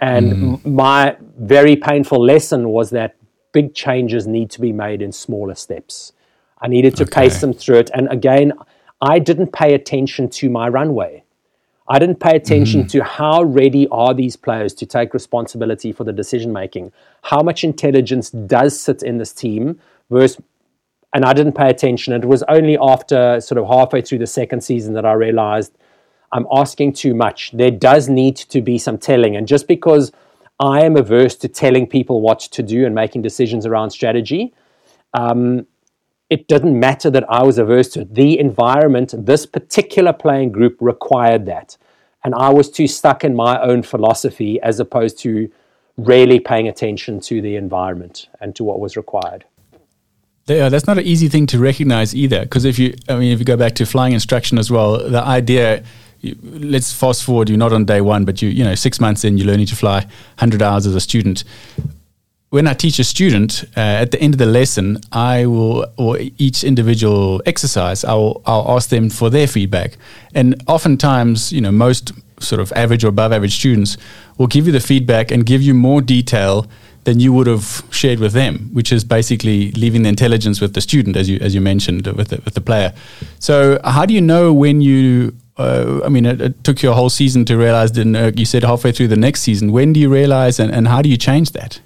And mm. my very painful lesson was that big changes need to be made in smaller steps. I needed to okay. pace them through it. And again, I didn't pay attention to my runway. I didn't pay attention mm-hmm. to how ready are these players to take responsibility for the decision making. How much intelligence does sit in this team versus and I didn't pay attention. It was only after sort of halfway through the second season that I realized I'm asking too much. There does need to be some telling. And just because I am averse to telling people what to do and making decisions around strategy, um, it doesn't matter that I was averse to it. The environment, this particular playing group required that. And I was too stuck in my own philosophy as opposed to really paying attention to the environment and to what was required. Yeah, uh, that's not an easy thing to recognize either. Because if you, I mean, if you go back to flying instruction as well, the idea, let's fast forward, you're not on day one, but you, you know, six months in, you're learning to fly 100 hours as a student. When I teach a student, uh, at the end of the lesson, I will, or each individual exercise, I'll, I'll ask them for their feedback. And oftentimes, you know, most sort of average or above average students will give you the feedback and give you more detail than you would have shared with them, which is basically leaving the intelligence with the student, as you as you mentioned with the, with the player. So, how do you know when you? Uh, I mean, it, it, took you a whole season to realize. That uh, you said halfway through the next season? When do you realize, and, and how do you change that?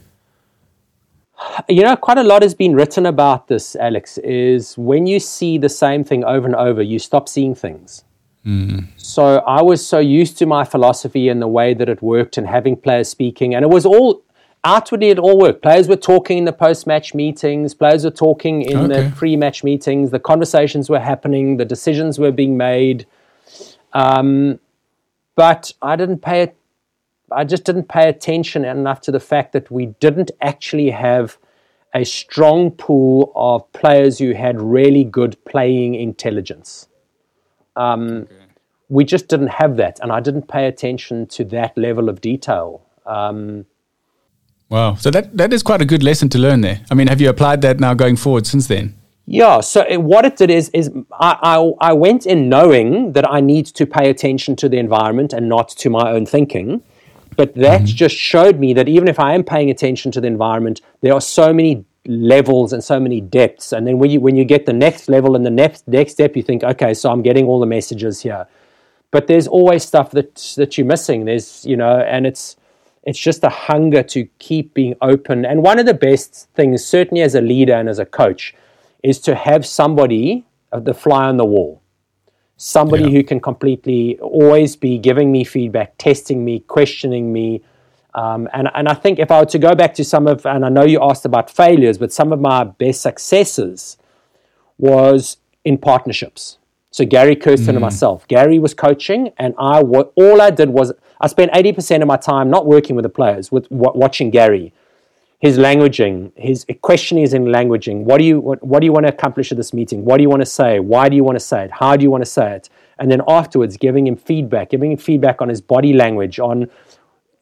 You know, quite a lot has been written about this, Alex. Is when you see the same thing over and over, you stop seeing things. Mm. So I was so used to my philosophy and the way that it worked, and having players speaking, and it was all outwardly it all worked. Players were talking in the post-match meetings. Players were talking in okay. the pre-match meetings. The conversations were happening. The decisions were being made. Um, but I didn't pay it. I just didn't pay attention enough to the fact that we didn't actually have a strong pool of players who had really good playing intelligence. Um, okay. We just didn't have that, and I didn't pay attention to that level of detail. Um, Wow. So that, that is quite a good lesson to learn there. I mean, have you applied that now going forward since then? Yeah. So it, what it did is, is I, I, I went in knowing that I need to pay attention to the environment and not to my own thinking. But that mm-hmm. just showed me that even if I am paying attention to the environment, there are so many levels and so many depths. And then when you when you get the next level and the next next step, you think, okay, so I'm getting all the messages here. But there's always stuff that that you're missing. There's you know, and it's it's just a hunger to keep being open. And one of the best things, certainly as a leader and as a coach, is to have somebody, uh, the fly on the wall, somebody yeah. who can completely always be giving me feedback, testing me, questioning me. Um, and, and I think if I were to go back to some of, and I know you asked about failures, but some of my best successes was in partnerships. So Gary Kirsten mm. and myself. Gary was coaching, and I all I did was I spent 80% of my time not working with the players, with watching Gary, his languaging, his questioning is in languaging. What do you what, what do you want to accomplish at this meeting? What do you want to say? Why do you want to say it? How do you want to say it? And then afterwards, giving him feedback, giving him feedback on his body language, on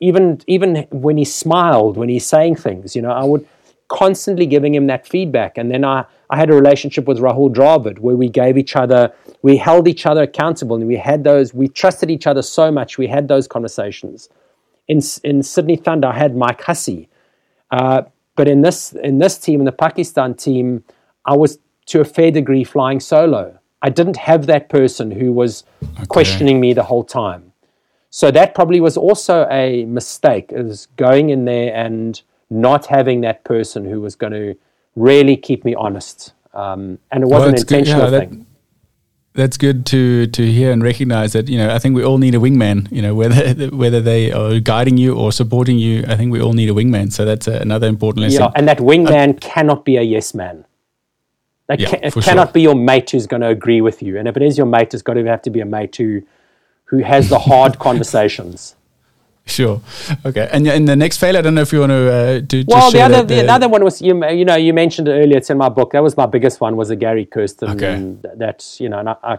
even even when he smiled, when he's saying things. You know, I would constantly giving him that feedback. And then I, I had a relationship with Rahul Dravid where we gave each other, we held each other accountable and we had those, we trusted each other so much. We had those conversations. In, in Sydney Thunder, I had Mike Hussey. Uh, but in this, in this team, in the Pakistan team, I was to a fair degree flying solo. I didn't have that person who was okay. questioning me the whole time. So that probably was also a mistake, is going in there and not having that person who was going to really keep me honest. Um, and it wasn't well, an intentional yeah, that, thing. That's good to to hear and recognize that you know I think we all need a wingman. You know whether whether they are guiding you or supporting you, I think we all need a wingman. So that's a, another important lesson. Yeah, and that wingman uh, cannot be a yes man. That yeah, it cannot sure. be your mate who's going to agree with you. And if it is your mate, it's got to have to be a mate who who has the hard conversations. Sure. Okay. And in the next fail, I don't know if you want to uh, do. Well, the other the, the, other one was you you know you mentioned it earlier. It's in my book. That was my biggest one. Was a Gary Kirsten. Okay. That you know, and I, I,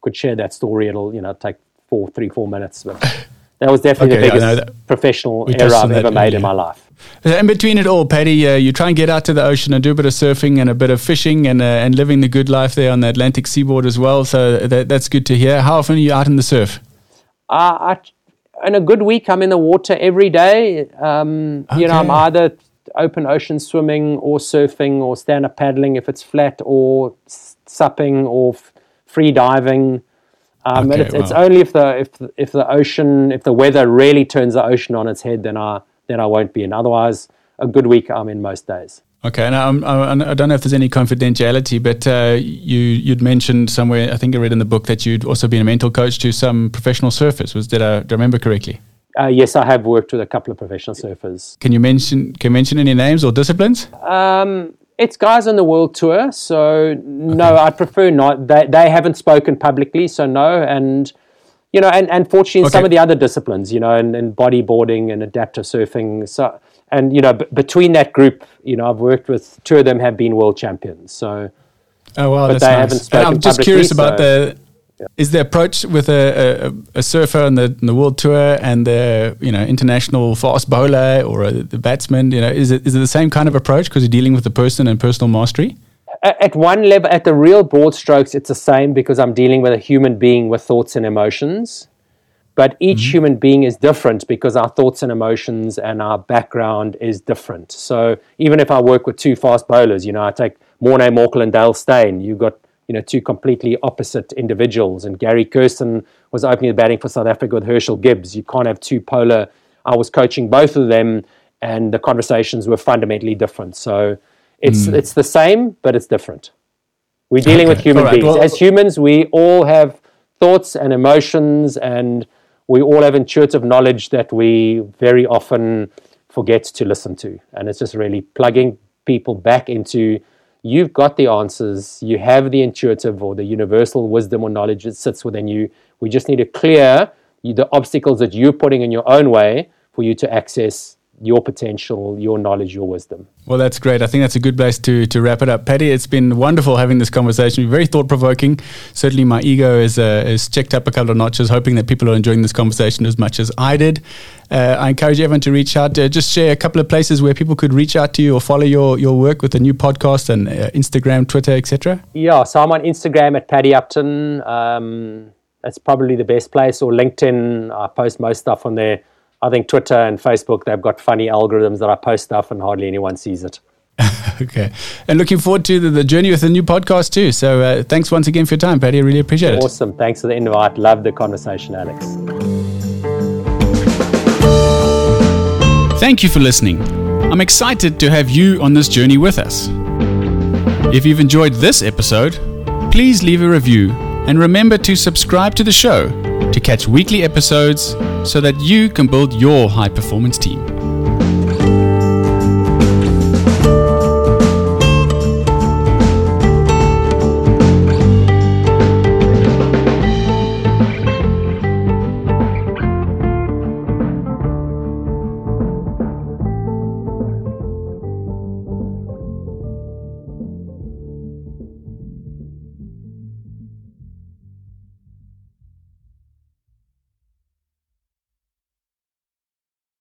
could share that story. It'll you know take four, three, four minutes, but that was definitely okay, the biggest professional error I've ever made in my life. In between it all, Paddy, uh, you try and get out to the ocean and do a bit of surfing and a bit of fishing and uh, and living the good life there on the Atlantic seaboard as well. So that, that's good to hear. How often are you out in the surf? Uh, I in a good week, I'm in the water every day. Um, okay. You know, I'm either open ocean swimming or surfing or stand up paddling if it's flat or supping or f- free diving. Um, okay, it's, it's, only if the if if the ocean if the weather really turns the ocean on its head, then I then I won't be in. Otherwise, a good week I'm in most days. Okay, now I'm, I don't know if there's any confidentiality, but uh, you you'd mentioned somewhere. I think I read in the book that you'd also been a mental coach to some professional surfers. Was did I, did I remember correctly? Uh, yes, I have worked with a couple of professional surfers. Can you mention can you mention any names or disciplines? Um, it's guys on the world tour, so no, okay. I prefer not. They they haven't spoken publicly, so no, and you know, and, and fortunately, okay. some of the other disciplines, you know, and, and bodyboarding and adaptive surfing, so and you know, b- between that group, you know, I've worked with two of them have been world champions, so. Oh well, but they nice. haven't spoken and I'm just curious about so, the yeah. is the approach with a, a, a surfer on the, the, world tour and the you know international fast bowler or a, the batsman you know is it is it the same kind of approach because you're dealing with the person and personal mastery at one level at the real broad strokes it's the same because i'm dealing with a human being with thoughts and emotions but each mm-hmm. human being is different because our thoughts and emotions and our background is different so even if i work with two fast bowlers you know i take morne morkel and dale steyn you've got you know, two completely opposite individuals. And Gary Kirsten was opening the batting for South Africa with Herschelle Gibbs. You can't have two polar. I was coaching both of them, and the conversations were fundamentally different. So it's mm. it's the same, but it's different. We're dealing okay. with human right. beings. Well, As humans, we all have thoughts and emotions, and we all have intuitive knowledge that we very often forget to listen to. And it's just really plugging people back into you've got the answers. You have the intuitive or the universal wisdom or knowledge that sits within you. We just need to clear the obstacles that you're putting in your own way for you to access your potential, your knowledge, your wisdom. Well, that's great. I think that's a good place to, to wrap it up. Paddy, it's been wonderful having this conversation. Very thought provoking. Certainly, my ego is, uh, is checked up a couple of notches, hoping that people are enjoying this conversation as much as I did. Uh, I encourage everyone to reach out. Uh, just share a couple of places where people could reach out to you or follow your, your work with the new podcast and uh, Instagram, Twitter, etc. Yeah, so I'm on Instagram at Paddy Upton. Um, that's probably the best place, or LinkedIn. I post most stuff on there I think Twitter and Facebook, they've got funny algorithms that I post stuff and hardly anyone sees it. okay. And looking forward to the, the, journey with the new podcast too. So uh, thanks once again for your time, Paddy. I really appreciate awesome. it. Awesome. Thanks for the invite. Love the conversation, Alex. Thank you for listening. I'm excited to have you on this journey with us. If you've enjoyed this episode, please leave a review and remember to subscribe to the show to catch weekly episodes so that you can build your high performance team.